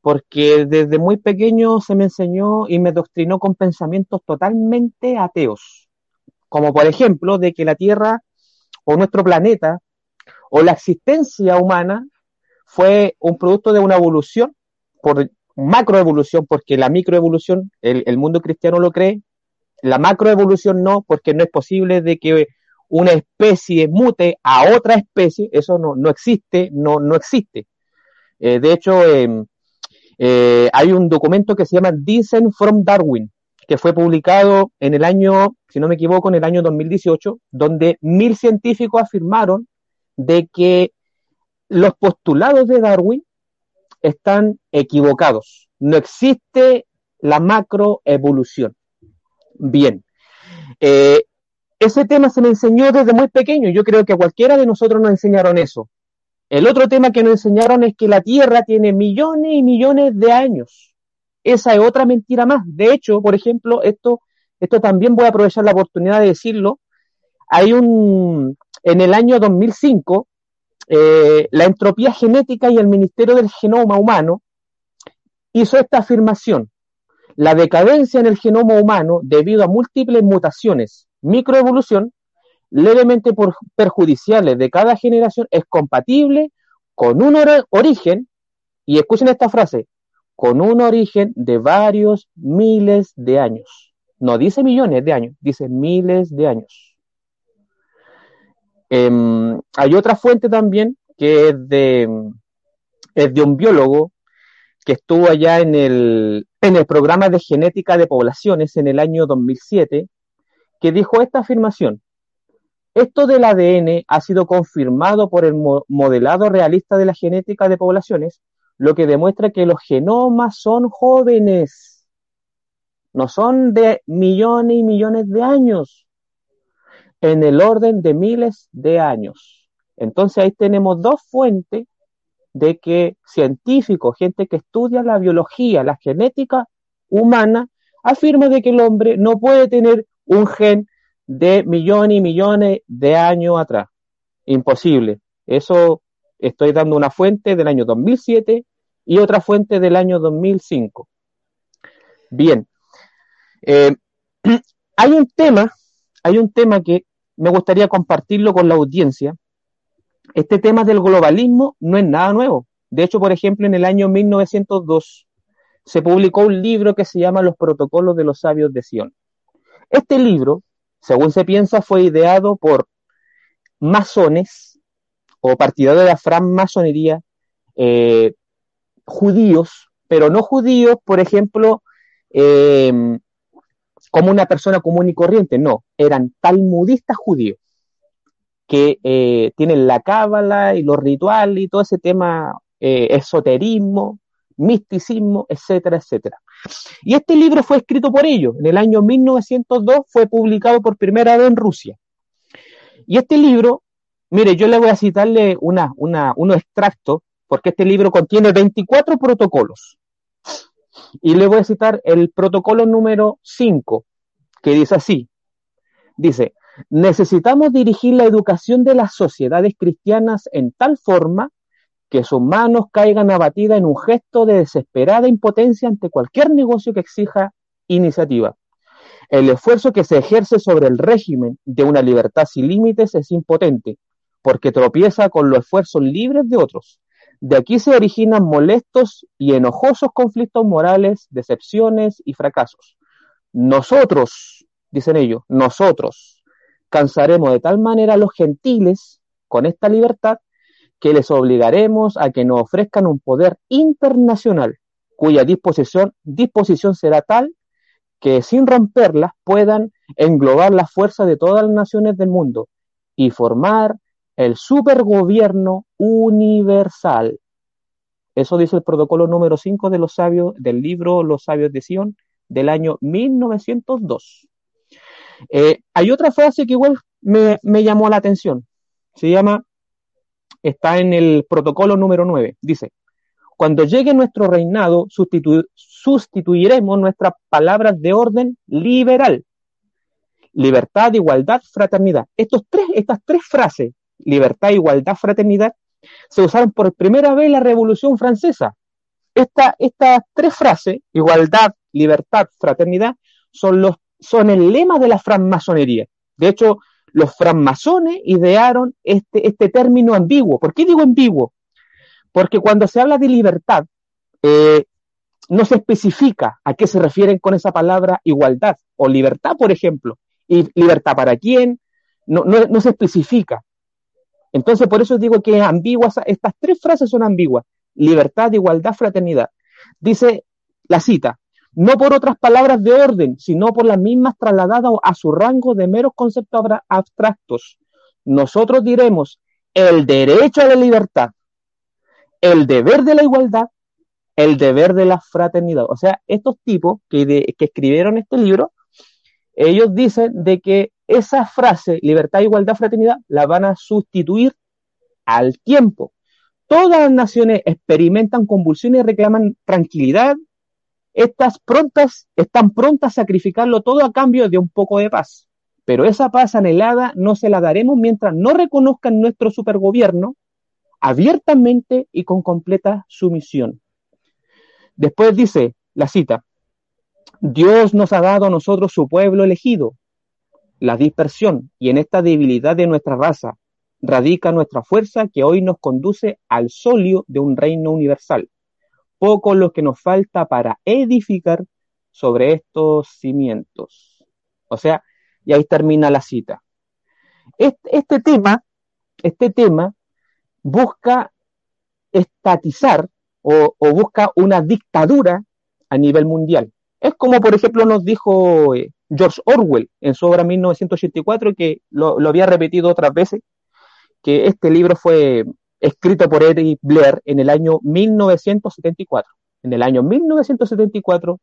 Porque desde muy pequeño se me enseñó y me doctrinó con pensamientos totalmente ateos. como por ejemplo de que la Tierra o nuestro planeta o la existencia humana fue un producto de una evolución, por macroevolución, porque la microevolución, el, mundo cristiano lo cree, la macroevolución no, porque no es posible de que una especie mute a otra especie, eso no, no existe, no, no existe. Eh, de hecho, eh, eh, hay un documento que se llama Descent from Darwin, que fue publicado en el año, si no me equivoco, en el año 2018, donde mil científicos afirmaron de que los postulados de Darwin están equivocados. No existe la macroevolución. Bien. Eh, ese tema se me enseñó desde muy pequeño. Yo creo que a cualquiera de nosotros nos enseñaron eso. El otro tema que nos enseñaron es que la Tierra tiene millones y millones de años. Esa es otra mentira más. De hecho, por ejemplo, esto, esto también voy a aprovechar la oportunidad de decirlo. Hay un, en el año 2005, eh, la entropía genética y el Ministerio del Genoma Humano hizo esta afirmación. La decadencia en el genoma humano, debido a múltiples mutaciones, microevolución, levemente perjudiciales de cada generación, es compatible con un origen, y escuchen esta frase, con un origen de varios miles de años. No dice millones de años, dice miles de años. Eh, hay otra fuente también que es de, es de un biólogo que estuvo allá en el, en el programa de genética de poblaciones en el año 2007, que dijo esta afirmación. Esto del ADN ha sido confirmado por el modelado realista de la genética de poblaciones, lo que demuestra que los genomas son jóvenes, no son de millones y millones de años, en el orden de miles de años. Entonces ahí tenemos dos fuentes de que científicos, gente que estudia la biología, la genética humana, afirma de que el hombre no puede tener un gen de millones y millones de años atrás. Imposible. Eso estoy dando una fuente del año 2007 y otra fuente del año 2005. Bien. Eh, [clears throat] hay un tema, hay un tema que me gustaría compartirlo con la audiencia, este tema del globalismo no es nada nuevo. De hecho, por ejemplo, en el año 1902 se publicó un libro que se llama Los Protocolos de los Sabios de Sion. Este libro, según se piensa, fue ideado por masones o partidarios de la francmasonería, eh, judíos, pero no judíos, por ejemplo, eh, como una persona común y corriente, no, eran talmudistas judíos que eh, tienen la cábala y los rituales y todo ese tema, eh, esoterismo, misticismo, etcétera, etcétera. Y este libro fue escrito por ellos. En el año 1902 fue publicado por primera vez en Rusia. Y este libro, mire, yo le voy a citarle una, una, unos extractos, porque este libro contiene 24 protocolos. Y le voy a citar el protocolo número 5, que dice así. Dice, Necesitamos dirigir la educación de las sociedades cristianas en tal forma que sus manos caigan abatidas en un gesto de desesperada impotencia ante cualquier negocio que exija iniciativa. El esfuerzo que se ejerce sobre el régimen de una libertad sin límites es impotente, porque tropieza con los esfuerzos libres de otros. De aquí se originan molestos y enojosos conflictos morales, decepciones y fracasos. Nosotros, dicen ellos, nosotros, cansaremos de tal manera a los gentiles con esta libertad que les obligaremos a que nos ofrezcan un poder internacional cuya disposición, disposición será tal que sin romperlas puedan englobar la fuerza de todas las naciones del mundo y formar el supergobierno universal. Eso dice el protocolo número 5 de los sabios del libro Los sabios de Sion del año 1902. Eh, hay otra frase que igual me, llamó la atención. Se llama, está en el protocolo número 9. Dice, cuando llegue nuestro reinado, sustituiremos nuestras palabras de orden liberal. Libertad, igualdad, fraternidad. Estos tres, estas tres frases, libertad, igualdad, fraternidad, se usaron por primera vez en la Revolución Francesa. Esta, estas tres frases, igualdad, libertad, fraternidad, son los son el lema de la francmasonería. De hecho, los francmasones idearon este, este término ambiguo. ¿Por qué digo ambiguo? Porque cuando se habla de libertad, eh, no se especifica a qué se refieren con esa palabra igualdad o libertad, por ejemplo. ¿Y libertad para quién? No, no, se especifica. Entonces, por eso digo que ambiguas, estas tres frases son ambiguas. Libertad, igualdad, fraternidad. Dice la cita, no por otras palabras de orden, sino por las mismas trasladadas a su rango de meros conceptos abstractos. Nosotros diremos el derecho a la libertad, el deber de la igualdad, el deber de la fraternidad. O sea, estos tipos que, que escribieron este libro, ellos dicen de que esa frase, libertad, igualdad, fraternidad, la van a sustituir al tiempo. Todas las naciones experimentan convulsiones y reclaman tranquilidad, estas prontas, están prontas a sacrificarlo todo a cambio de un poco de paz. Pero esa paz anhelada no se la daremos mientras no reconozcan nuestro supergobierno abiertamente y con completa sumisión. Después dice la cita, Dios nos ha dado a nosotros su pueblo elegido, la dispersión, y en esta debilidad de nuestra raza radica nuestra fuerza que hoy nos conduce al solio de un reino universal poco lo que nos falta para edificar sobre estos cimientos. O sea, y ahí termina la cita. Este, tema, este tema busca estatizar o, busca una dictadura a nivel mundial. Es como, por ejemplo, nos dijo eh, George Orwell en su obra 1984, que lo, lo había repetido otras veces, que este libro fue escrito por Eric Blair en el año 1974. En el año 1974,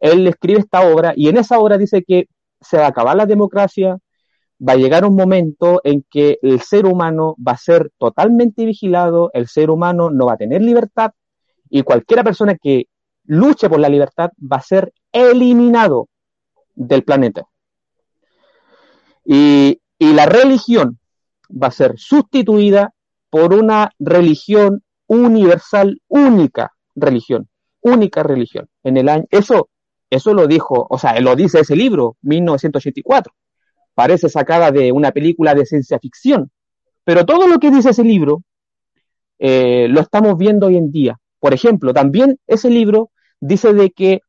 él escribe esta obra y en esa obra dice que se va a acabar la democracia, va a llegar un momento en que el ser humano va a ser totalmente vigilado, el ser humano no va a tener libertad y cualquiera persona que luche por la libertad va a ser eliminado del planeta. Y, la religión va a ser sustituida por una religión universal, única religión, única religión. En el año, eso, eso lo dijo, o sea, lo dice ese libro, 1984. Parece sacada de una película de ciencia ficción, pero todo lo que dice ese libro eh, lo estamos viendo hoy en día. Por ejemplo, también ese libro dice de que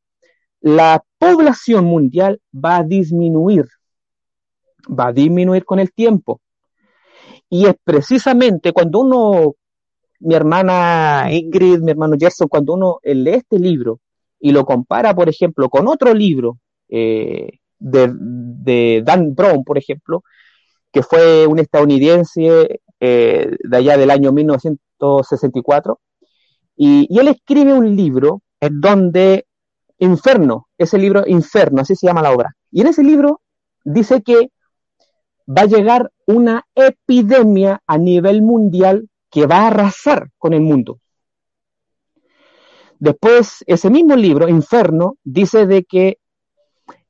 la población mundial va a disminuir, va a disminuir con el tiempo. Y es precisamente cuando uno, mi hermana Ingrid, mi hermano Gerson, cuando uno lee este libro y lo compara, por ejemplo, con otro libro eh, de, Dan Brown, por ejemplo, que fue un estadounidense eh, de allá del año 1964, y, y él escribe un libro en donde Inferno, ese libro Inferno, así se llama la obra, y en ese libro dice que va a llegar una epidemia a nivel mundial que va a arrasar con el mundo. Después, ese mismo libro, Inferno, dice de que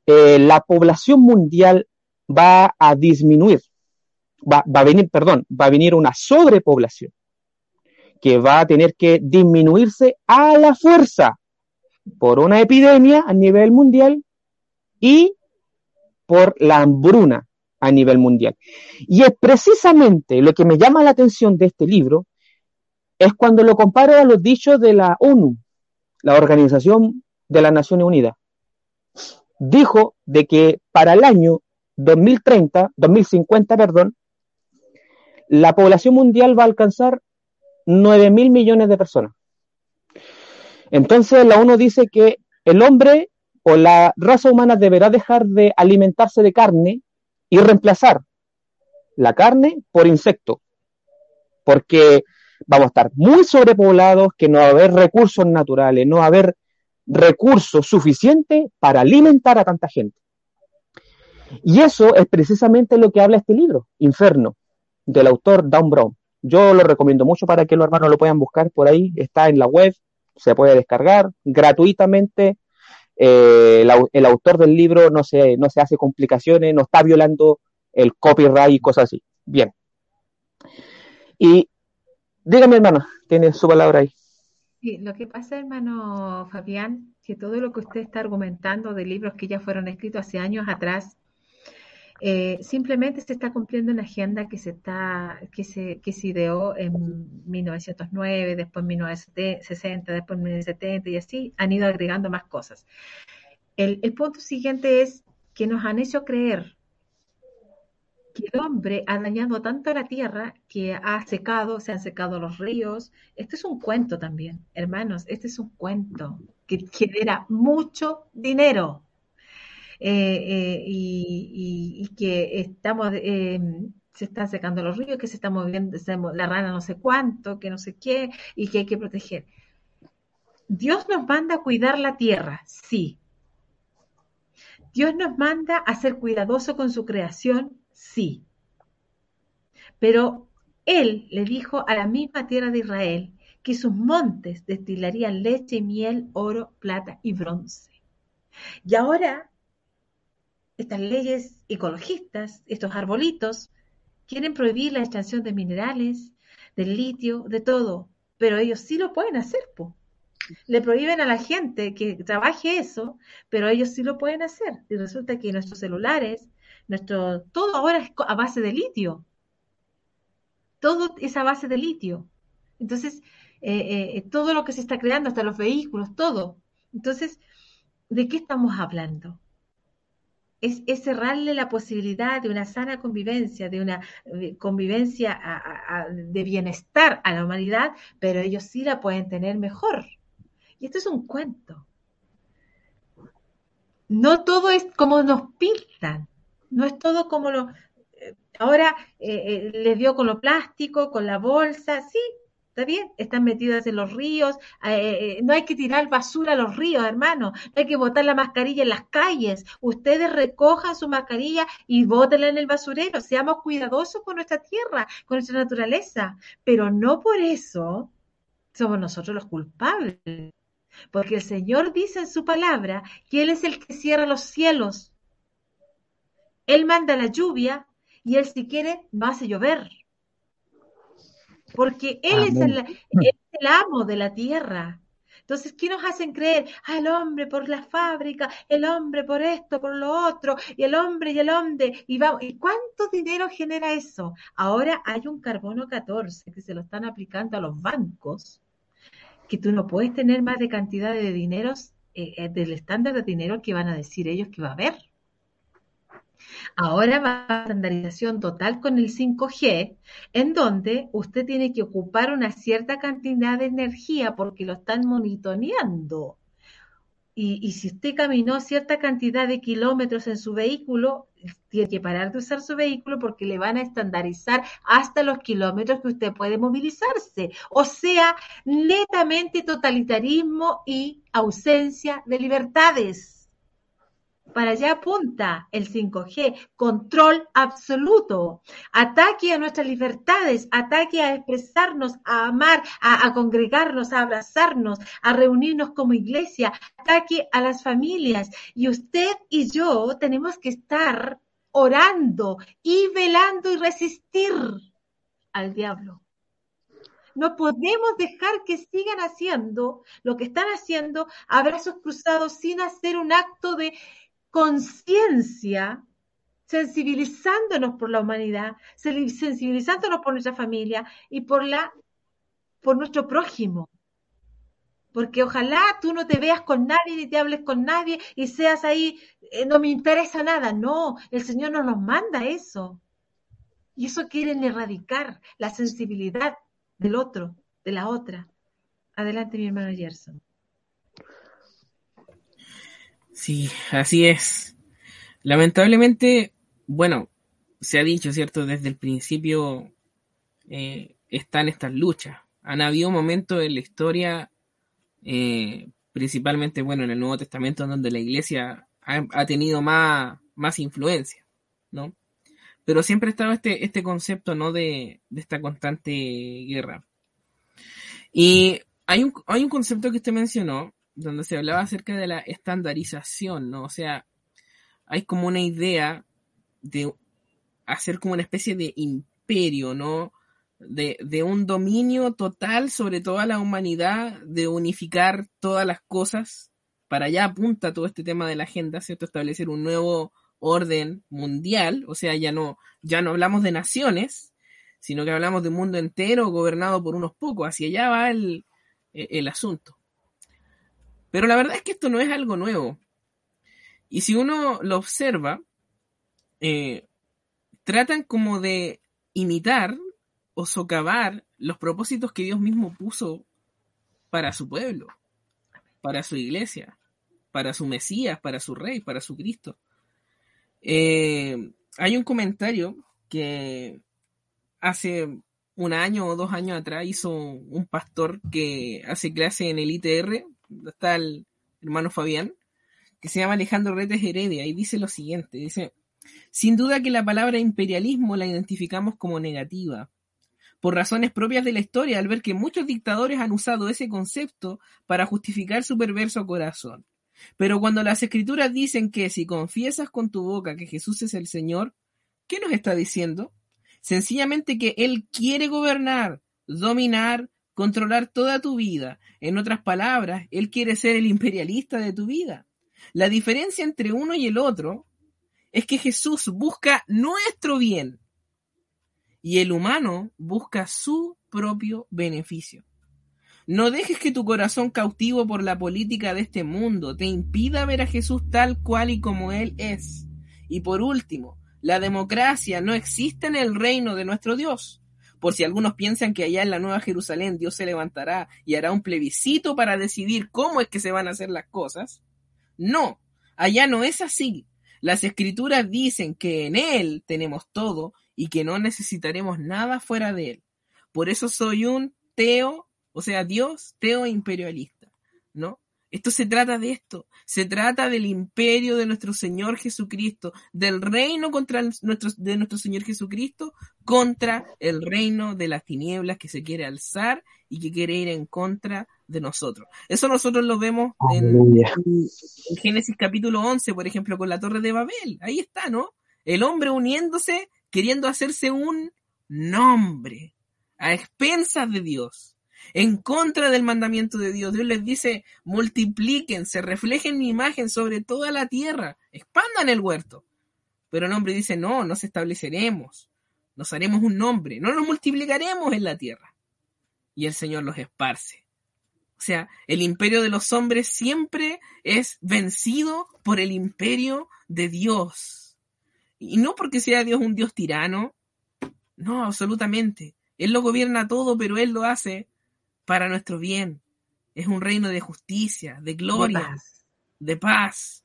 eh, la población mundial va a disminuir, va, va, a venir, perdón, va a venir una sobrepoblación que va a tener que disminuirse a la fuerza por una epidemia a nivel mundial y por la hambruna a nivel mundial. Y es precisamente lo que me llama la atención de este libro, es cuando lo comparo a los dichos de la ONU, la Organización de las Naciones Unidas. Dijo de que para el año 2030, 2050, perdón, la población mundial va a alcanzar 9 mil millones de personas. Entonces la ONU dice que el hombre o la raza humana deberá dejar de alimentarse de carne y reemplazar la carne por insecto, porque vamos a estar muy sobrepoblados, que no va a haber recursos naturales, no va a haber recursos suficientes para alimentar a tanta gente. Y eso es precisamente lo que habla este libro, Inferno, del autor Dan Brown. Yo lo recomiendo mucho para que los hermanos lo puedan buscar por ahí, está en la web, se puede descargar gratuitamente eh, el, autor del libro no se, no se hace complicaciones, no está violando el copyright y cosas así. Bien. Y dígame, hermano, tiene su palabra ahí. Sí, lo que pasa, hermano Fabián, que todo lo que usted está argumentando de libros que ya fueron escritos hace años atrás, Eh, simplemente se está cumpliendo una agenda que se está que se que se ideó en 1909, después en 1960, después en 1970 y así han ido agregando más cosas. El, el punto siguiente es que nos han hecho creer que el hombre ha dañado tanto la tierra que ha secado, se han secado los ríos. Este es un cuento también, hermanos, este es un cuento que genera mucho dinero. Eh, eh, y, que estamos, eh, se están secando los ríos, que se está moviendo la rana no sé cuánto, que no sé qué, y que hay que proteger. Dios nos manda a cuidar la tierra, sí. Dios nos manda a ser cuidadoso con su creación, sí. Pero Él le dijo a la misma tierra de Israel que sus montes destilarían leche, miel, oro, plata y bronce. Y ahora, estas leyes ecologistas, estos arbolitos, quieren prohibir la extracción de minerales, del litio, de todo, pero ellos sí lo pueden hacer, po. Le prohíben a la gente que trabaje eso, pero ellos sí lo pueden hacer. Y resulta que nuestros celulares, nuestro, todo ahora es a base de litio. Todo es a base de litio. Entonces, eh, eh, todo lo que se está creando, hasta los vehículos, todo. Entonces, ¿de qué estamos hablando? Es, cerrarle la posibilidad de una sana convivencia, de una eh, convivencia de bienestar a la humanidad, pero ellos sí la pueden tener mejor. Y esto es un cuento. No todo es como nos pintan, no es todo como lo... Ahora les dio con lo plástico, con la bolsa, sí, ¿Está bien? Están metidas en los ríos. Eh, eh, no hay que tirar basura a los ríos, hermano. No hay que botar la mascarilla en las calles. Ustedes recojan su mascarilla y bótenla en el basurero. Seamos cuidadosos con nuestra tierra, con nuestra naturaleza. Pero no por eso somos nosotros los culpables. Porque el Señor dice en su palabra que Él es el que cierra los cielos. Él manda la lluvia y Él si quiere no hace llover porque Él es el, el, amo de la tierra. Entonces, ¿qué nos hacen creer? Ah, el hombre por la fábrica, el hombre por esto, por lo otro, y el hombre y el hombre, y vamos, ¿y cuánto dinero genera eso? Ahora hay un carbono 14 que se lo están aplicando a los bancos, que tú no puedes tener más de cantidad de dineros, eh, eh, del estándar de dinero que van a decir ellos que va a haber. Ahora va a estandarización total con el 5G, en donde usted tiene que ocupar una cierta cantidad de energía porque lo están monitoreando. Y, si usted caminó cierta cantidad de kilómetros en su vehículo, tiene que parar de usar su vehículo porque le van a estandarizar hasta los kilómetros que usted puede movilizarse. O sea, netamente totalitarismo y ausencia de libertades. Para allá apunta el 5G, control absoluto, ataque a nuestras libertades, ataque a expresarnos, a amar, a, congregarnos, a abrazarnos, a reunirnos como iglesia, ataque a las familias. Y usted y yo tenemos que estar orando y velando y resistir al diablo. No podemos dejar que sigan haciendo lo que están haciendo, abrazos cruzados, sin hacer un acto de conciencia, sensibilizándonos por la humanidad, sensibilizándonos por nuestra familia y por la por nuestro prójimo. Porque ojalá tú no te veas con nadie ni te hables con nadie y seas ahí, eh, no me interesa nada. No, el Señor no nos manda eso. Y eso quieren erradicar la sensibilidad del otro, de la otra. Adelante, mi hermano Gerson. Sí, así es. Lamentablemente, bueno, se ha dicho, ¿cierto? Desde el principio eh, están estas luchas. Han habido momentos en la historia, eh, principalmente, bueno, en el Nuevo Testamento, donde la iglesia ha, tenido más, más influencia, ¿no? Pero siempre ha estado este, este concepto, ¿no? De, de esta constante guerra. Y hay un, hay un concepto que usted mencionó, donde se hablaba acerca de la estandarización, ¿no? O sea, hay como una idea de hacer como una especie de imperio, ¿no? De, de, un dominio total sobre toda la humanidad, de unificar todas las cosas. Para allá apunta todo este tema de la agenda, ¿cierto? Establecer un nuevo orden mundial, o sea, ya no, ya no hablamos de naciones, sino que hablamos de un mundo entero gobernado por unos pocos, hacia allá va el, el asunto. Pero la verdad es que esto no es algo nuevo. Y si uno lo observa, eh, tratan como de imitar o socavar los propósitos que Dios mismo puso para su pueblo, para su iglesia, para su Mesías, para su Rey, para su Cristo. Eh, hay un comentario que hace un año o dos años atrás hizo un pastor que hace clase en el ITR, está el hermano Fabián, que se llama Alejandro Retes Heredia, y dice lo siguiente, dice, sin duda que la palabra imperialismo la identificamos como negativa, por razones propias de la historia, al ver que muchos dictadores han usado ese concepto para justificar su perverso corazón. Pero cuando las escrituras dicen que si confiesas con tu boca que Jesús es el Señor, ¿qué nos está diciendo? Sencillamente que Él quiere gobernar, dominar, controlar toda tu vida. En otras palabras, Él quiere ser el imperialista de tu vida. La diferencia entre uno y el otro es que Jesús busca nuestro bien y el humano busca su propio beneficio. No dejes que tu corazón cautivo por la política de este mundo te impida ver a Jesús tal cual y como Él es. Y por último, la democracia no existe en el reino de nuestro Dios. Por si algunos piensan que allá en la Nueva Jerusalén Dios se levantará y hará un plebiscito para decidir cómo es que se van a hacer las cosas. No, allá no es así. Las escrituras dicen que en Él tenemos todo y que no necesitaremos nada fuera de Él. Por eso soy un teo o sea, Dios teo imperialista, ¿no? Esto se trata de esto, se trata del imperio de nuestro Señor Jesucristo, del reino contra nuestro, de nuestro Señor Jesucristo contra el reino de las tinieblas que se quiere alzar y que quiere ir en contra de nosotros. Eso nosotros lo vemos en, en, Génesis capítulo 11, por ejemplo, con la torre de Babel. Ahí está, ¿no? El hombre uniéndose, queriendo hacerse un nombre a expensas de Dios en contra del mandamiento de Dios. Dios les dice, multiplíquense, reflejen mi imagen sobre toda la tierra, expandan el huerto. Pero el hombre dice, no, nos estableceremos, nos haremos un nombre, no nos multiplicaremos en la tierra. Y el Señor los esparce. O sea, el imperio de los hombres siempre es vencido por el imperio de Dios. Y no porque sea Dios un Dios tirano, no, absolutamente. Él lo gobierna todo, pero Él lo hace para nuestro bien. Es un reino de justicia, de gloria, de paz.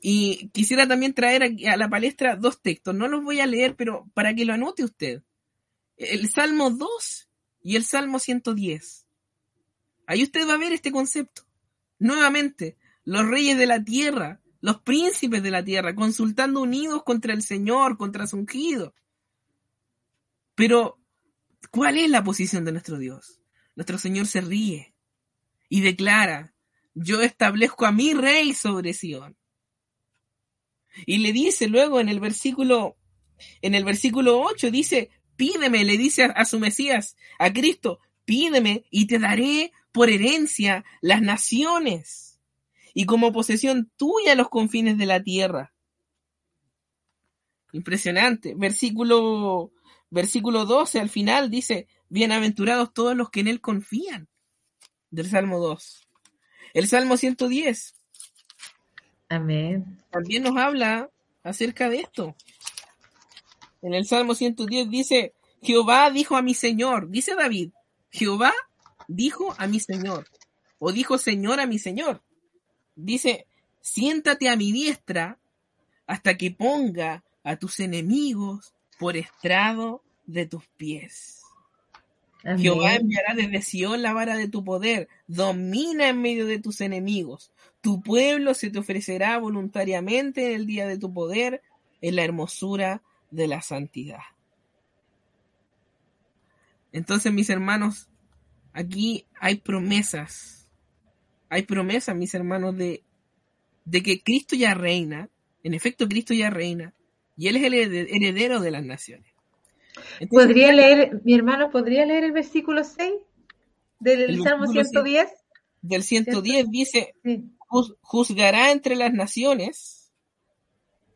Y quisiera también traer a la palestra dos textos. No los voy a leer, pero para que lo anote usted. El Salmo 2 y el Salmo 110. Ahí usted va a ver este concepto. Nuevamente, los reyes de la tierra, los príncipes de la tierra, consultando unidos contra el Señor, contra su ungido. Pero, ¿cuál es la posición de nuestro Dios? Nuestro Señor se ríe y declara, yo establezco a mi rey sobre Sión. Y le dice luego en el versículo, en el versículo 8, dice, pídeme, le dice a, a su Mesías, a Cristo, pídeme y te daré por herencia las naciones y como posesión tuya los confines de la tierra. Impresionante. Versículo, versículo 12 al final dice, Bienaventurados todos los que en Él confían. Del Salmo 2. El Salmo 110. Amén. También nos habla acerca de esto. En el Salmo 110 dice, Jehová dijo a mi Señor, dice David, Jehová dijo a mi Señor, o dijo Señor a mi Señor. Dice, siéntate a mi diestra hasta que ponga a tus enemigos por estrado de tus pies. Jehová enviará desde Sion la vara de tu poder, domina en medio de tus enemigos. Tu pueblo se te ofrecerá voluntariamente en el día de tu poder, en la hermosura de la santidad. Entonces, mis hermanos, aquí hay promesas. Hay promesas, mis hermanos, de, de que Cristo ya reina. En efecto, Cristo ya reina. Y Él es el heredero de las naciones. ¿Podría leer, mi hermano, podría leer el versículo 6 del Salmo 110? Del 110 dice, juzgará entre las naciones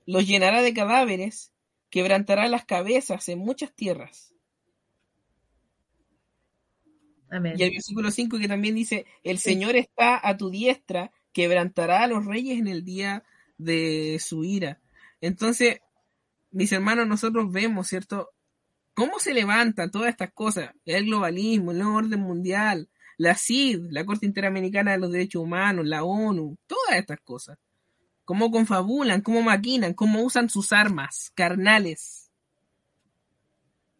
los llenará de cadáveres, quebrantará las cabezas en muchas tierras. Amén. Y el versículo 5 que también dice, el Señor está a tu diestra, quebrantará a los reyes en el día de su ira. Entonces, mis hermanos, nosotros vemos, ¿cierto? ¿Cómo se levantan todas estas cosas? El globalismo, el nuevo orden mundial, la CID, la Corte Interamericana de los Derechos Humanos, la ONU, todas estas cosas. Cómo confabulan, cómo maquinan, cómo usan sus armas carnales.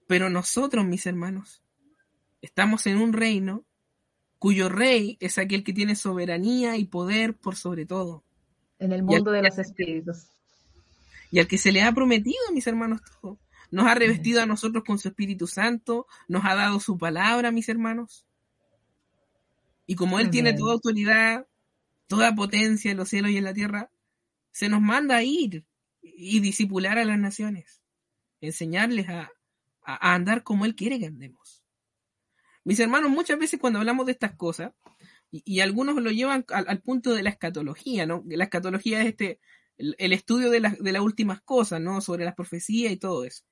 Pero nosotros, mis hermanos, estamos en un reino cuyo rey es aquel que tiene soberanía y poder por sobre todo. En el mundo de los espíritus. Y al que se le ha prometido, mis hermanos, todo. Nos ha revestido a nosotros con su Espíritu Santo, nos ha dado su palabra, mis hermanos. Y como Él tiene toda autoridad, toda potencia en los cielos y en la tierra, se nos manda a ir y disipular a las naciones, enseñarles a, a andar como Él quiere que andemos. Mis hermanos, muchas veces cuando hablamos de estas cosas, y, algunos lo llevan al, punto de la escatología, ¿no? La escatología es este, el, estudio de, de las últimas cosas, ¿no? Sobre las profecías y todo eso.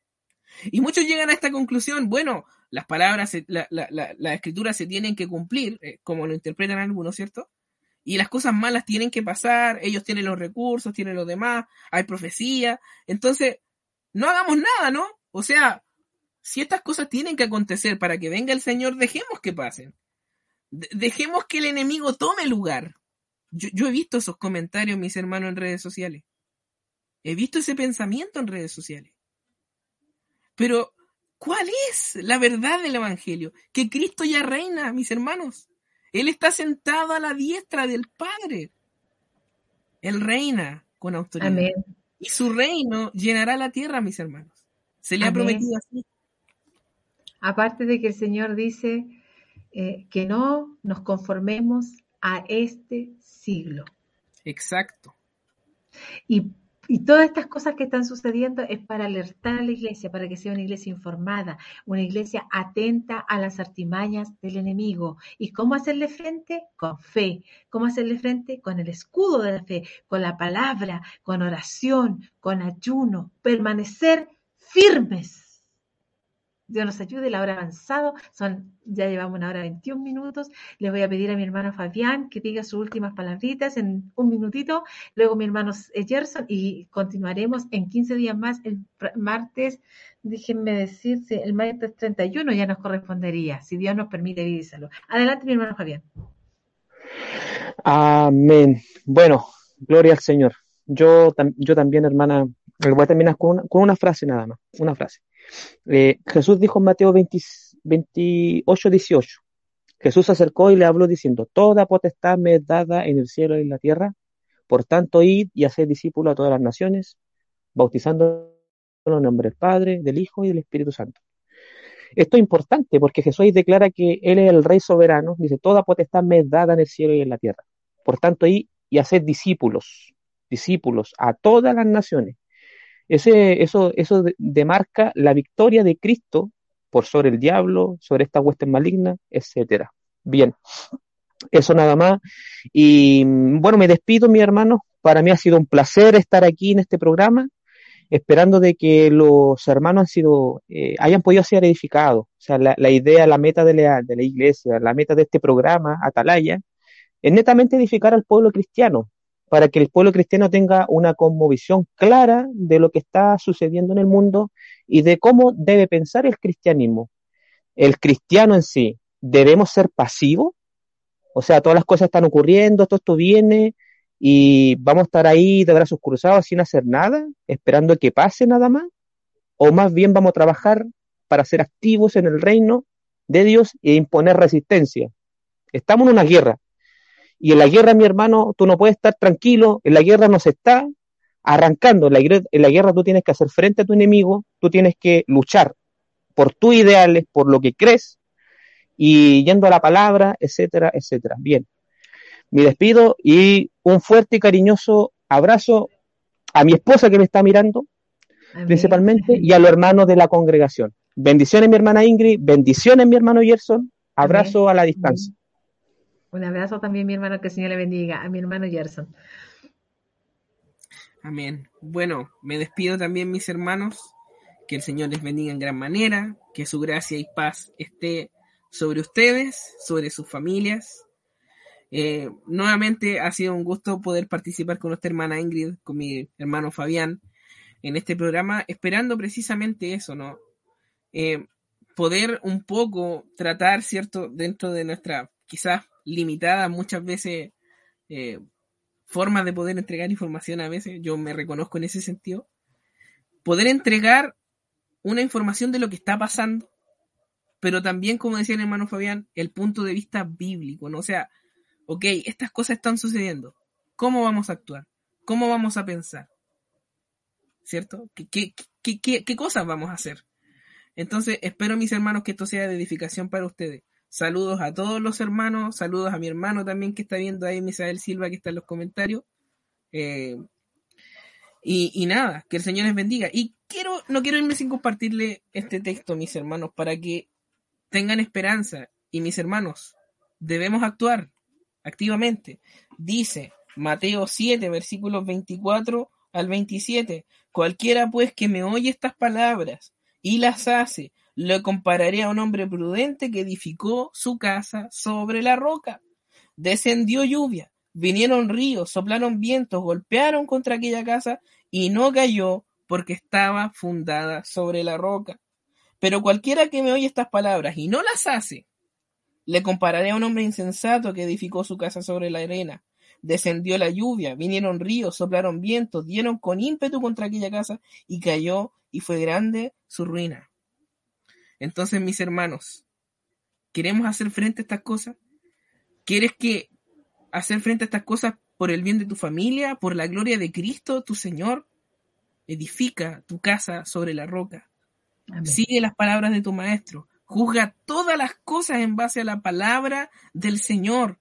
Y muchos llegan a esta conclusión, bueno, las palabras, la, la, la, escritura se tienen que cumplir, eh, como lo interpretan algunos, ¿cierto? Y las cosas malas tienen que pasar, ellos tienen los recursos, tienen los demás, hay profecía. Entonces, no hagamos nada, ¿no? O sea, si estas cosas tienen que acontecer para que venga el Señor, dejemos que pasen. dejemos que el enemigo tome lugar. Yo, he visto esos comentarios, mis hermanos, en redes sociales. He visto ese pensamiento en redes sociales. Pero, ¿cuál es la verdad del Evangelio? Que Cristo ya reina, mis hermanos. Él está sentado a la diestra del Padre. Él reina con autoridad. Y su reino llenará la tierra, mis hermanos. Se le ha prometido así. Aparte de que el Señor dice eh, que no nos conformemos a este siglo. Exacto. Y, todas estas cosas que están sucediendo es para alertar a la iglesia, para que sea una iglesia informada, una iglesia atenta a las artimañas del enemigo. ¿Y cómo hacerle frente? Con fe. ¿Cómo hacerle frente? Con el escudo de la fe, con la palabra, con oración, con ayuno, permanecer firmes Dios nos ayude, la hora avanzado, son, ya llevamos una hora 21 minutos. Le voy a pedir a mi hermano Fabián que diga sus últimas palabritas en un minutito, luego mi hermano Gerson y continuaremos en 15 días más, el martes, déjenme decir, el martes 31 ya nos correspondería, si Dios nos permite vivírselo. Adelante mi hermano Fabián. Amén. Bueno, gloria al Señor. Yo, yo también, hermana, voy a terminar con con una frase nada más, una frase. Eh, Jesús dijo en Mateo 28, 18, Jesús se acercó y le habló diciendo, Toda potestad me es dada en el cielo y en la tierra, por tanto id y haced discípulos a todas las naciones, bautizando en el nombre del Padre, del Hijo y del Espíritu Santo. Esto es importante porque Jesús declara que Él es el Rey soberano, dice, Toda potestad me es dada en el cielo y en la tierra. Por tanto, id y haced discípulos, discípulos a todas las naciones, ese, eso, eso demarca la victoria de Cristo por sobre el diablo, sobre esta hueste maligna, etcétera. Bien, eso nada más. Y bueno, me despido, mi hermano. Para mí ha sido un placer estar aquí en este programa, esperando de que los hermanos han sido, eh, hayan podido ser edificados. O sea, la, la idea, la meta de la, de la iglesia, la meta de este programa, Atalaya, es netamente edificar al pueblo cristiano, para que el pueblo cristiano tenga una conmovisión clara de lo que está sucediendo en el mundo y de cómo debe pensar el cristianismo. El cristiano en sí, ¿debemos ser pasivos? O sea, todas las cosas están ocurriendo, todo esto viene y vamos a estar ahí de brazos cruzados sin hacer nada, esperando que pase nada más. O más bien vamos a trabajar para ser activos en el reino de Dios e imponer resistencia. Estamos en una guerra, y en la guerra, mi hermano, tú no puedes estar tranquilo, en la guerra no se está arrancando, en la, en la guerra tú tienes que hacer frente a tu enemigo, tú tienes que luchar por tus ideales, por lo que crees, y yendo a la palabra, etcétera, etcétera. Bien, mi despido y un fuerte y cariñoso abrazo a mi esposa que me está mirando, principalmente, y a los hermanos de la congregación. Bendiciones, mi hermana Ingrid, bendiciones, mi hermano Gerson, abrazo a la distancia. Un abrazo también, mi hermano, que el Señor le bendiga, a mi hermano Gerson. Amén. Bueno, me despido también, mis hermanos. Que el Señor les bendiga en gran manera. Que su gracia y paz esté sobre ustedes, sobre sus familias. Eh, nuevamente ha sido un gusto poder participar con nuestra hermana Ingrid, con mi hermano Fabián, en este programa, esperando precisamente eso, ¿no? Eh, poder un poco tratar, ¿cierto?, dentro de nuestra quizás limitada muchas veces eh, formas de poder entregar información a veces, yo me reconozco en ese sentido, poder entregar una información de lo que está pasando, pero también, como decía el hermano Fabián, el punto de vista bíblico, ¿no? O sea, ok, estas cosas están sucediendo, ¿cómo vamos a actuar? ¿Cómo vamos a pensar? ¿Cierto? ¿Qué, qué, qué, qué cosas vamos a hacer? Entonces, espero, mis hermanos, que esto sea de edificación para ustedes. Saludos a todos los hermanos, saludos a mi hermano también que está viendo ahí, Misael Silva, que está en los comentarios. Eh, y, nada, que el Señor les bendiga. Y quiero, no quiero irme sin compartirle este texto, mis hermanos, para que tengan esperanza. Y mis hermanos, debemos actuar activamente. Dice Mateo 7, versículos 24 al 27. Cualquiera pues que me oye estas palabras y las hace, lo compararé a un hombre prudente que edificó su casa sobre la roca. Descendió lluvia, vinieron ríos, soplaron vientos, golpearon contra aquella casa y no cayó porque estaba fundada sobre la roca. Pero cualquiera que me oye estas palabras y no las hace, le compararé a un hombre insensato que edificó su casa sobre la arena. Descendió la lluvia, vinieron ríos, soplaron vientos, dieron con ímpetu contra aquella casa y cayó y fue grande su ruina. Entonces, mis hermanos, ¿queremos hacer frente a estas cosas? ¿Quieres que hacer frente a estas cosas por el bien de tu familia, por la gloria de Cristo, tu Señor? Edifica tu casa sobre la roca. Sigue las palabras de tu maestro. Juzga todas las cosas en base a la palabra del Señor.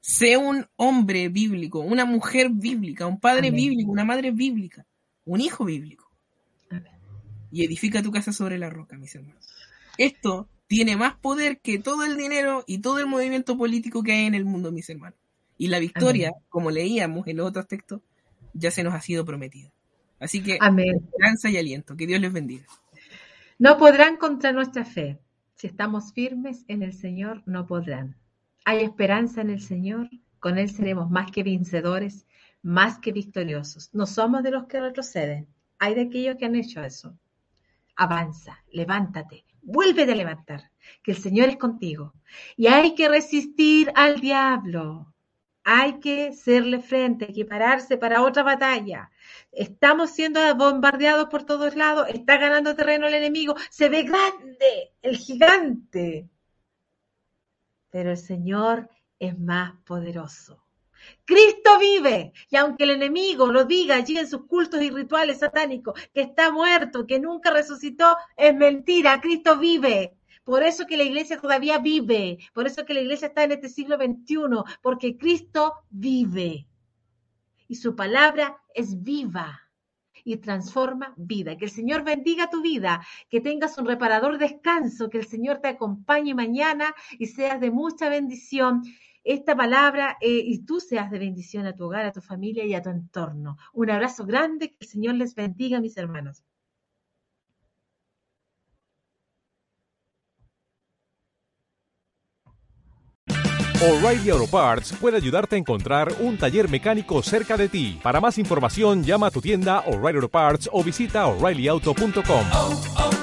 Sé un hombre bíblico, una mujer bíblica, un padre bíblico, una madre bíblica, un hijo bíblico. Y edifica tu casa sobre la roca, mis hermanos. Esto tiene más poder que todo el dinero y todo el movimiento político que hay en el mundo, mis hermanos. Y la victoria, como leíamos en los otros textos, ya se nos ha sido prometida. Así que, esperanza y aliento. Que Dios les bendiga. No podrán contra nuestra fe. Si estamos firmes en el Señor, no podrán hay esperanza en el Señor, con Él seremos más que vencedores, más que victoriosos. No somos de los que retroceden, hay de aquellos que han hecho eso. Avanza, levántate, vuelve a levantar, que el Señor es contigo. Y hay que resistir al diablo. Hay que serle frente, hay que pararse para otra batalla. Estamos siendo bombardeados por todos lados, está ganando terreno el enemigo, se ve grande el gigante pero el Señor es más poderoso. Cristo vive, y aunque el enemigo lo diga allí en sus cultos y rituales satánicos, que está muerto, que nunca resucitó, es mentira, Cristo vive. Por eso que la iglesia todavía vive, por eso que la iglesia está en este siglo XXI, porque Cristo vive. Y su palabra es viva y transforma vida. Que el Señor bendiga tu vida, que tengas un reparador descanso, que el Señor te acompañe mañana y seas de mucha bendición esta palabra eh, y tú seas de bendición a tu hogar, a tu familia y a tu entorno. Un abrazo grande, que el Señor les bendiga, mis hermanos. O'Reilly Auto Parts puede ayudarte a encontrar un taller mecánico cerca de ti. Para más información, llama a tu tienda O'Reilly Auto Parts o visita oreillyauto.com.